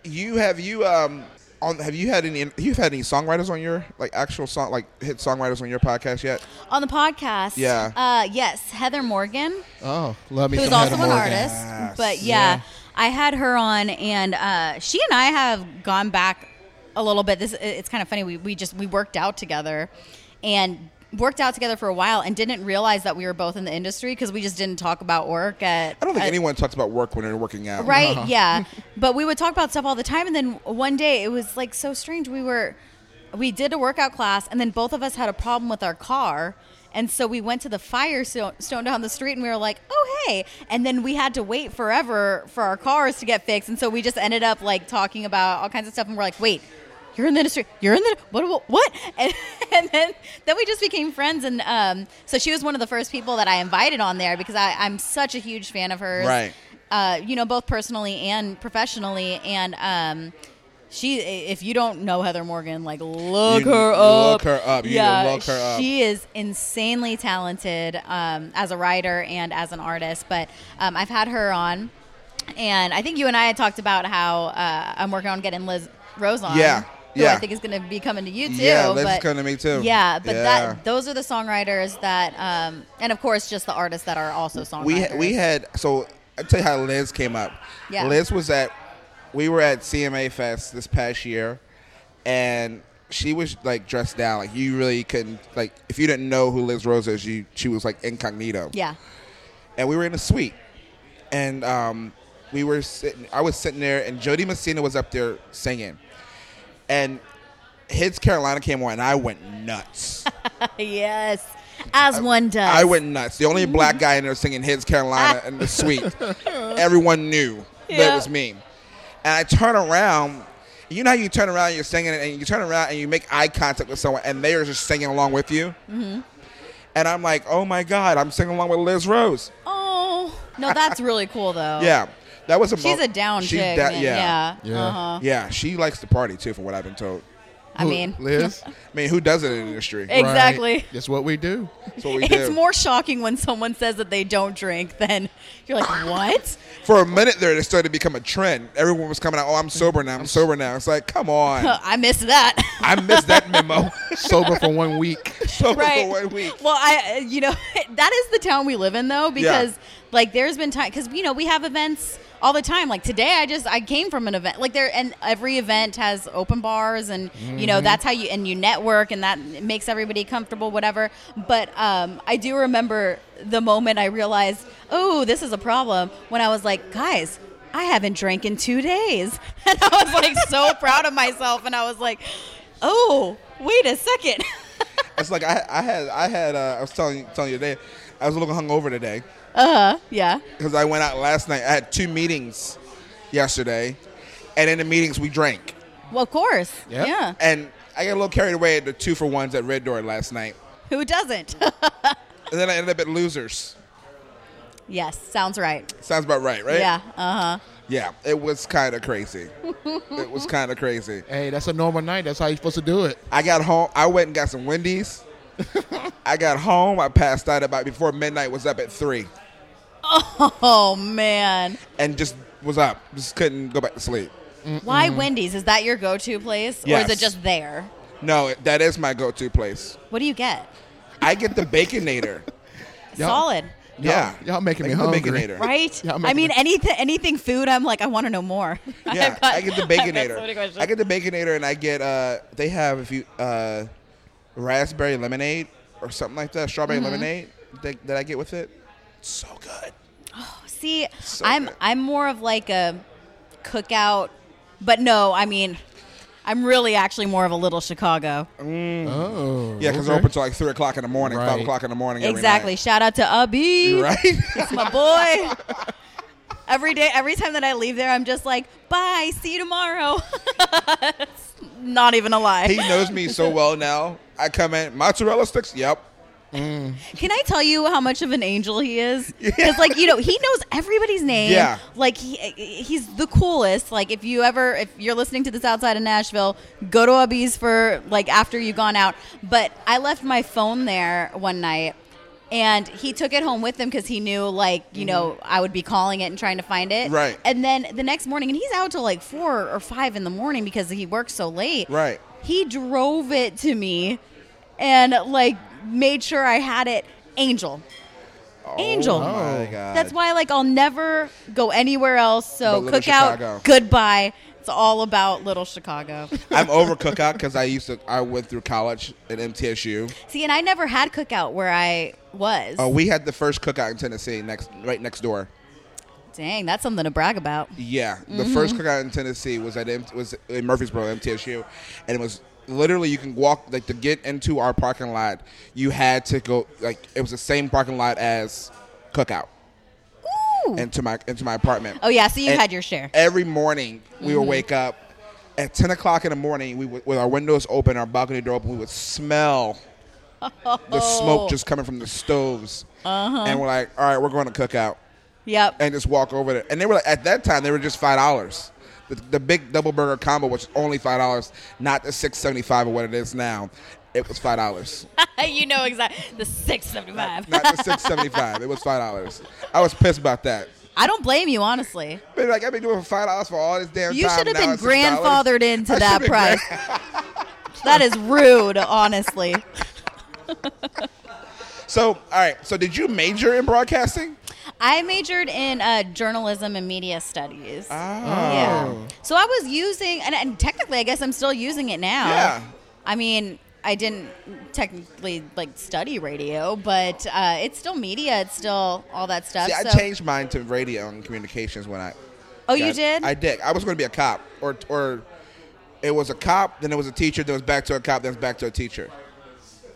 you have you um on have you had any you've had any songwriters on your like actual song like hit songwriters on your podcast yet? On the podcast, Yeah. uh, yes, Heather Morgan, Oh, love me who's some also Heather an Morgan. artist. Yes. But yeah, Yeah. I had her on, and uh, she and I have gone back a little bit. This it's kind of funny. We we just we worked out together, and worked out together for a while, and didn't realize that we were both in the industry because we just didn't talk about work at. I don't think at- anyone talks about work when they're working out. Right, (laughs) yeah. But we would talk about stuff all the time and then one day it was like so strange. We were we did a workout class and then both of us had a problem with our car. And so we went to the Firestone stone down the street and we were like, "Oh, hey." And then we had to wait forever for our cars to get fixed. And so we just ended up like talking about all kinds of stuff and we're like, "Wait, you're in the industry. You're in the what? What? what? (laughs) And, and then then we just became friends. And um, so she was one of the first people that I invited on there because I, I'm such a huge fan of hers. Right. Uh, you know, both personally and professionally. And um, she, if you don't know Heather Morgan, like look You- her up. look her up. You yeah, look her up. she is insanely talented um, as a writer and as an artist. But um, I've had her on. And I think you and I had talked about how uh, I'm working on getting Liz Rose on. Yeah, who yeah. I think is going to be coming to you too. Yeah, Liz is coming to me, too. Yeah, but Yeah. that those are the songwriters that, um, and of course, just the artists that are also songwriters. We ha- we had so I tell you how Liz came up. Yeah. Liz was at we were at CMA Fest this past year, and she was like dressed down like you really couldn't like if you didn't know who Liz Rose is, you she was like incognito. yeah, and we were in a suite, and um, we were sitting. I was sitting there, and Jo Dee Messina was up there singing, and Heads Carolina came on, and I went nuts. (laughs) yes, as one does. I went nuts. The only black (laughs) guy in there singing Heads Carolina and the suite. (laughs) Everyone knew that it was me. And I turn around. You know how you turn around, and you're singing, and you turn around and you make eye contact with someone, and they are just singing along with you. Mm-hmm. And I'm like, oh my god, I'm singing along with Liz Rose. oh no, that's really cool though. Yeah, that was a. she's mo- a down she's chick. da- yeah. yeah, Yeah. Uh-huh. Yeah, she likes to party too, from what I've been told. I Who- mean, Liz. (laughs) I mean, who does it in the industry? Exactly. Right. That's what we do. That's what we it's do. more shocking when someone says that they don't drink than you're like, what? For a minute there, it started to become a trend. Everyone was coming out, oh, I'm sober now, I'm sober now. It's like, come on. (laughs) I missed that. I missed that (laughs) memo. Sober for one week. sober right. for one week. Well, I, you know, that is the town we live in though, because like there's been time because you know we have events all the time. Like today, I just I came from an event like there, and every event has open bars, and you know that's how you and you network, and that makes everybody comfortable, whatever. But um, I do remember the moment I realized, oh, this is a problem when I was like, guys. I haven't drank in two days. (laughs) And I was like so proud of myself. And I was like, oh, wait a second. (laughs) It's like I, I had, I had, uh, I was telling, telling you today, I was a little hungover today Uh huh. Yeah. because I went out last night. I had two meetings yesterday, and in the meetings we drank, Well, of course. Yep. Yeah. and I got a little carried away at the two for ones at Red Door last night, Who doesn't? (laughs) and then I ended up at Losers. yes. Sounds right. Sounds about right, right? Yeah. Uh huh. Yeah, it was kind of crazy. it was kind of crazy. (laughs) Hey, that's a normal night. That's how you're supposed to do it. I got home. I went and got some Wendy's. (laughs) I got home. I passed out about before midnight. Was up at three Oh man. and just was up. Just couldn't go back to sleep. Why Wendy's? Is that your go-to place, or is it just there? No, that is my go-to place. What do you get? I get the Baconator. (laughs) Y'all- Solid, yeah, y'all making I me get the hungry. Baconator. right? Yeah, I'm I mean, making- anything, anything food. I'm like, I want to know more. (laughs) Yeah, I've got- I get the (laughs) I've got so many Baconator. questions. I get the Baconator, and I get uh, they have if you uh, raspberry lemonade or something like that, strawberry Mm-hmm. lemonade that, that I get with it. It's so good. Oh, see, So I'm good. I'm more of like a cookout, but no, I mean, I'm really actually more of a little Chicago. Mm. Oh. Yeah, because okay. they're open till like three o'clock in the morning, five o'clock in the morning. every Exactly. night. Shout out to Abby. Right. (laughs) It's my boy. Every day, every time that I leave there, I'm just like, bye, see you tomorrow. (laughs) It's not even a lie. he knows me so well now. I come in mozzarella sticks. Yep. Can I tell you how much of an angel he is? (laughs) Because, like, you know, he knows everybody's name. Yeah. Like, he he's the coolest. Like, if you ever, if you're listening to this outside of Nashville, go to Abby's for, like, after you've gone out. But I left my phone there one night. And he took it home with him because he knew, like, you know, I would be calling it and trying to find it. Mm-hmm. Right. And then the next morning, and he's out till like four or five in the morning because he works so late. Right. He drove it to me and like made sure I had it. Angel. Angel. Oh my god. That's why like I'll never go anywhere else. So But Little cookout, Chicago. goodbye. It's all about little Chicago. (laughs) I'm over cookout because I used to. I went through college at MTSU. See, and I never had cookout where I was. Oh, we had the first cookout in Tennessee, next right next door. Dang, that's something to brag about. Yeah, the Mm-hmm. first cookout in Tennessee was at M- was in Murfreesboro, MTSU, and it was literally you can walk like to get into our parking lot. You had to go like it was the same parking lot as cookout Ooh. into my into my apartment. Oh yeah, so you And had your share. Every morning we Mm-hmm. would wake up at ten o'clock in the morning. We would, with our windows open, our balcony door open, we would smell the smoke just coming from the stoves, Uh-huh. and we're like, all right, we're going to cookout Yep. and just walk over there. And they were like, at that time they were just five dollars. The, the big double burger combo was only five dollars, not the six seventy five or what it is now. It was five dollars, (laughs) you know exactly the six seventy five. not the six seventy five. It was five dollars. I was pissed about that. I don't blame you, honestly. But like I've been doing five dollars for all this damn You time. should have been it's $6. grandfathered (laughs) into I that price. (laughs) that is rude, honestly. So all right. So did you major in broadcasting? I majored in uh, journalism and media studies. Ah. Yeah. So I was using, and, and technically, I guess I'm still using it now. Yeah. I mean, I didn't technically like study radio, but uh, it's still media. It's still all that stuff. See, I so- changed mine to radio and communications when I Oh, you did? I did. I was going to be a cop, or or it was a cop, then it was a teacher, then it was back to a cop, then it was back to a teacher.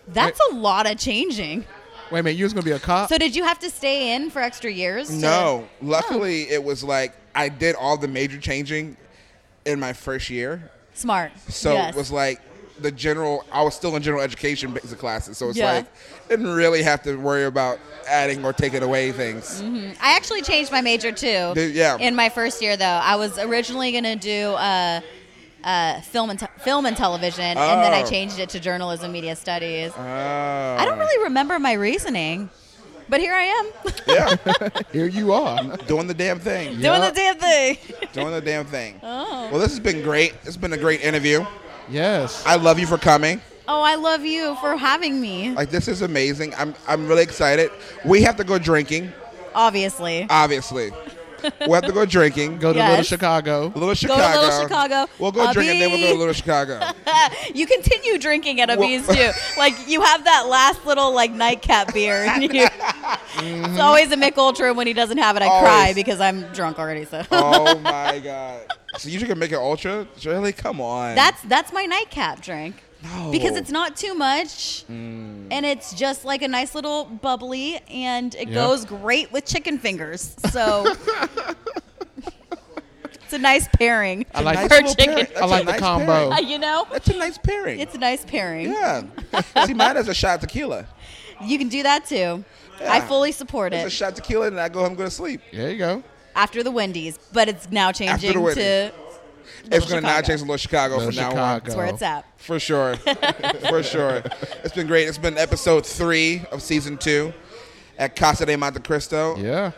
That's a lot of changing. Wait a minute, you was gonna be a cop? So did you have to stay in for extra years? to- No, luckily it was like I did all the major changing in my first year, Smart. so Yes. it was like the general. I was still in general education basic classes, so it's Yeah. like didn't really have to worry about adding or taking away things. I actually changed my major too. Did- yeah. In my first year, though, I was originally going to do uh, uh, film and te- film and television, and then I Oh. changed it to journalism media studies. Oh. I don't really remember my reasoning, but here I am Yeah, (laughs) Here you are. doing the damn thing. doing Yeah. the damn thing. Doing the damn thing. Oh. Well, this has been great. It's been a great interview. yes. I love you for coming. Oh, I love you for having me. Like this is amazing. I'm I'm really excited. We have to go drinking, Obviously. obviously. We have to go drinking. Go to Yes. Little Chicago. Little Go to Chicago. Little Chicago. We'll go drink and then we'll go to Abby. Little Chicago. (laughs) you continue drinking at Well- Abby's too. (laughs) like you have that last little like nightcap beer. And (laughs) you, It's always a Mich Ultra. When he doesn't have it, I cry Always. because I'm drunk already. So oh my god. So you can make it ultra? Really? Come on. that's that's my nightcap drink. No. Because it's not too much, Mm. and it's just like a nice little bubbly, and it Yeah. goes great with chicken fingers. So (laughs) it's a nice pairing. I like- Nice for little chicken. I like a the nice combo. Uh, you know, That's a nice pairing. it's a nice pairing. yeah. See, mine is a shot of tequila. You can do that too. Yeah. I fully support It's a it shot of tequila, and I go home and go to sleep. There you go. after the Wendy's, but it's now changing to It's going to not change to Little Chicago Little from now on. That's where it's at. For sure. For (laughs) sure. It's been great. It's been episode three of season two at Casa de Montecristo. Yeah.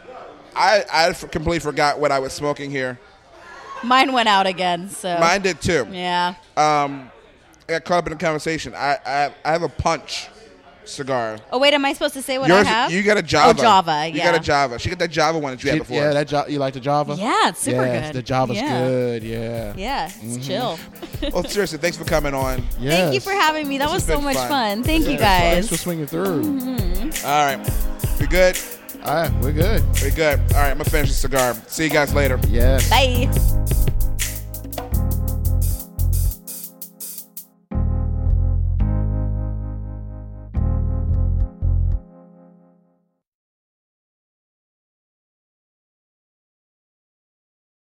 I, I completely forgot what I was smoking here. Mine went out again, so Mine did too. yeah. Um, I got caught up in the conversation. I, I, I have a punch cigar. Oh wait, am I supposed to say what Yours, I have? you got a Java. Oh, Java. You yeah. got a Java. She got that Java one that you had before. yeah, that jo- you like the Java? Yeah, it's super yes, good. the Java's yeah. good. Yeah. Yeah, it's mm-hmm. chill. well, seriously, thanks for coming on. Thank you for having me. That This was so much fun. fun. Thank you guys. Thanks for swinging through. Mm-hmm. All right. We good? All right, we're good. We're good. All right, I'm going to finish the cigar. See you guys later. Yes. Bye.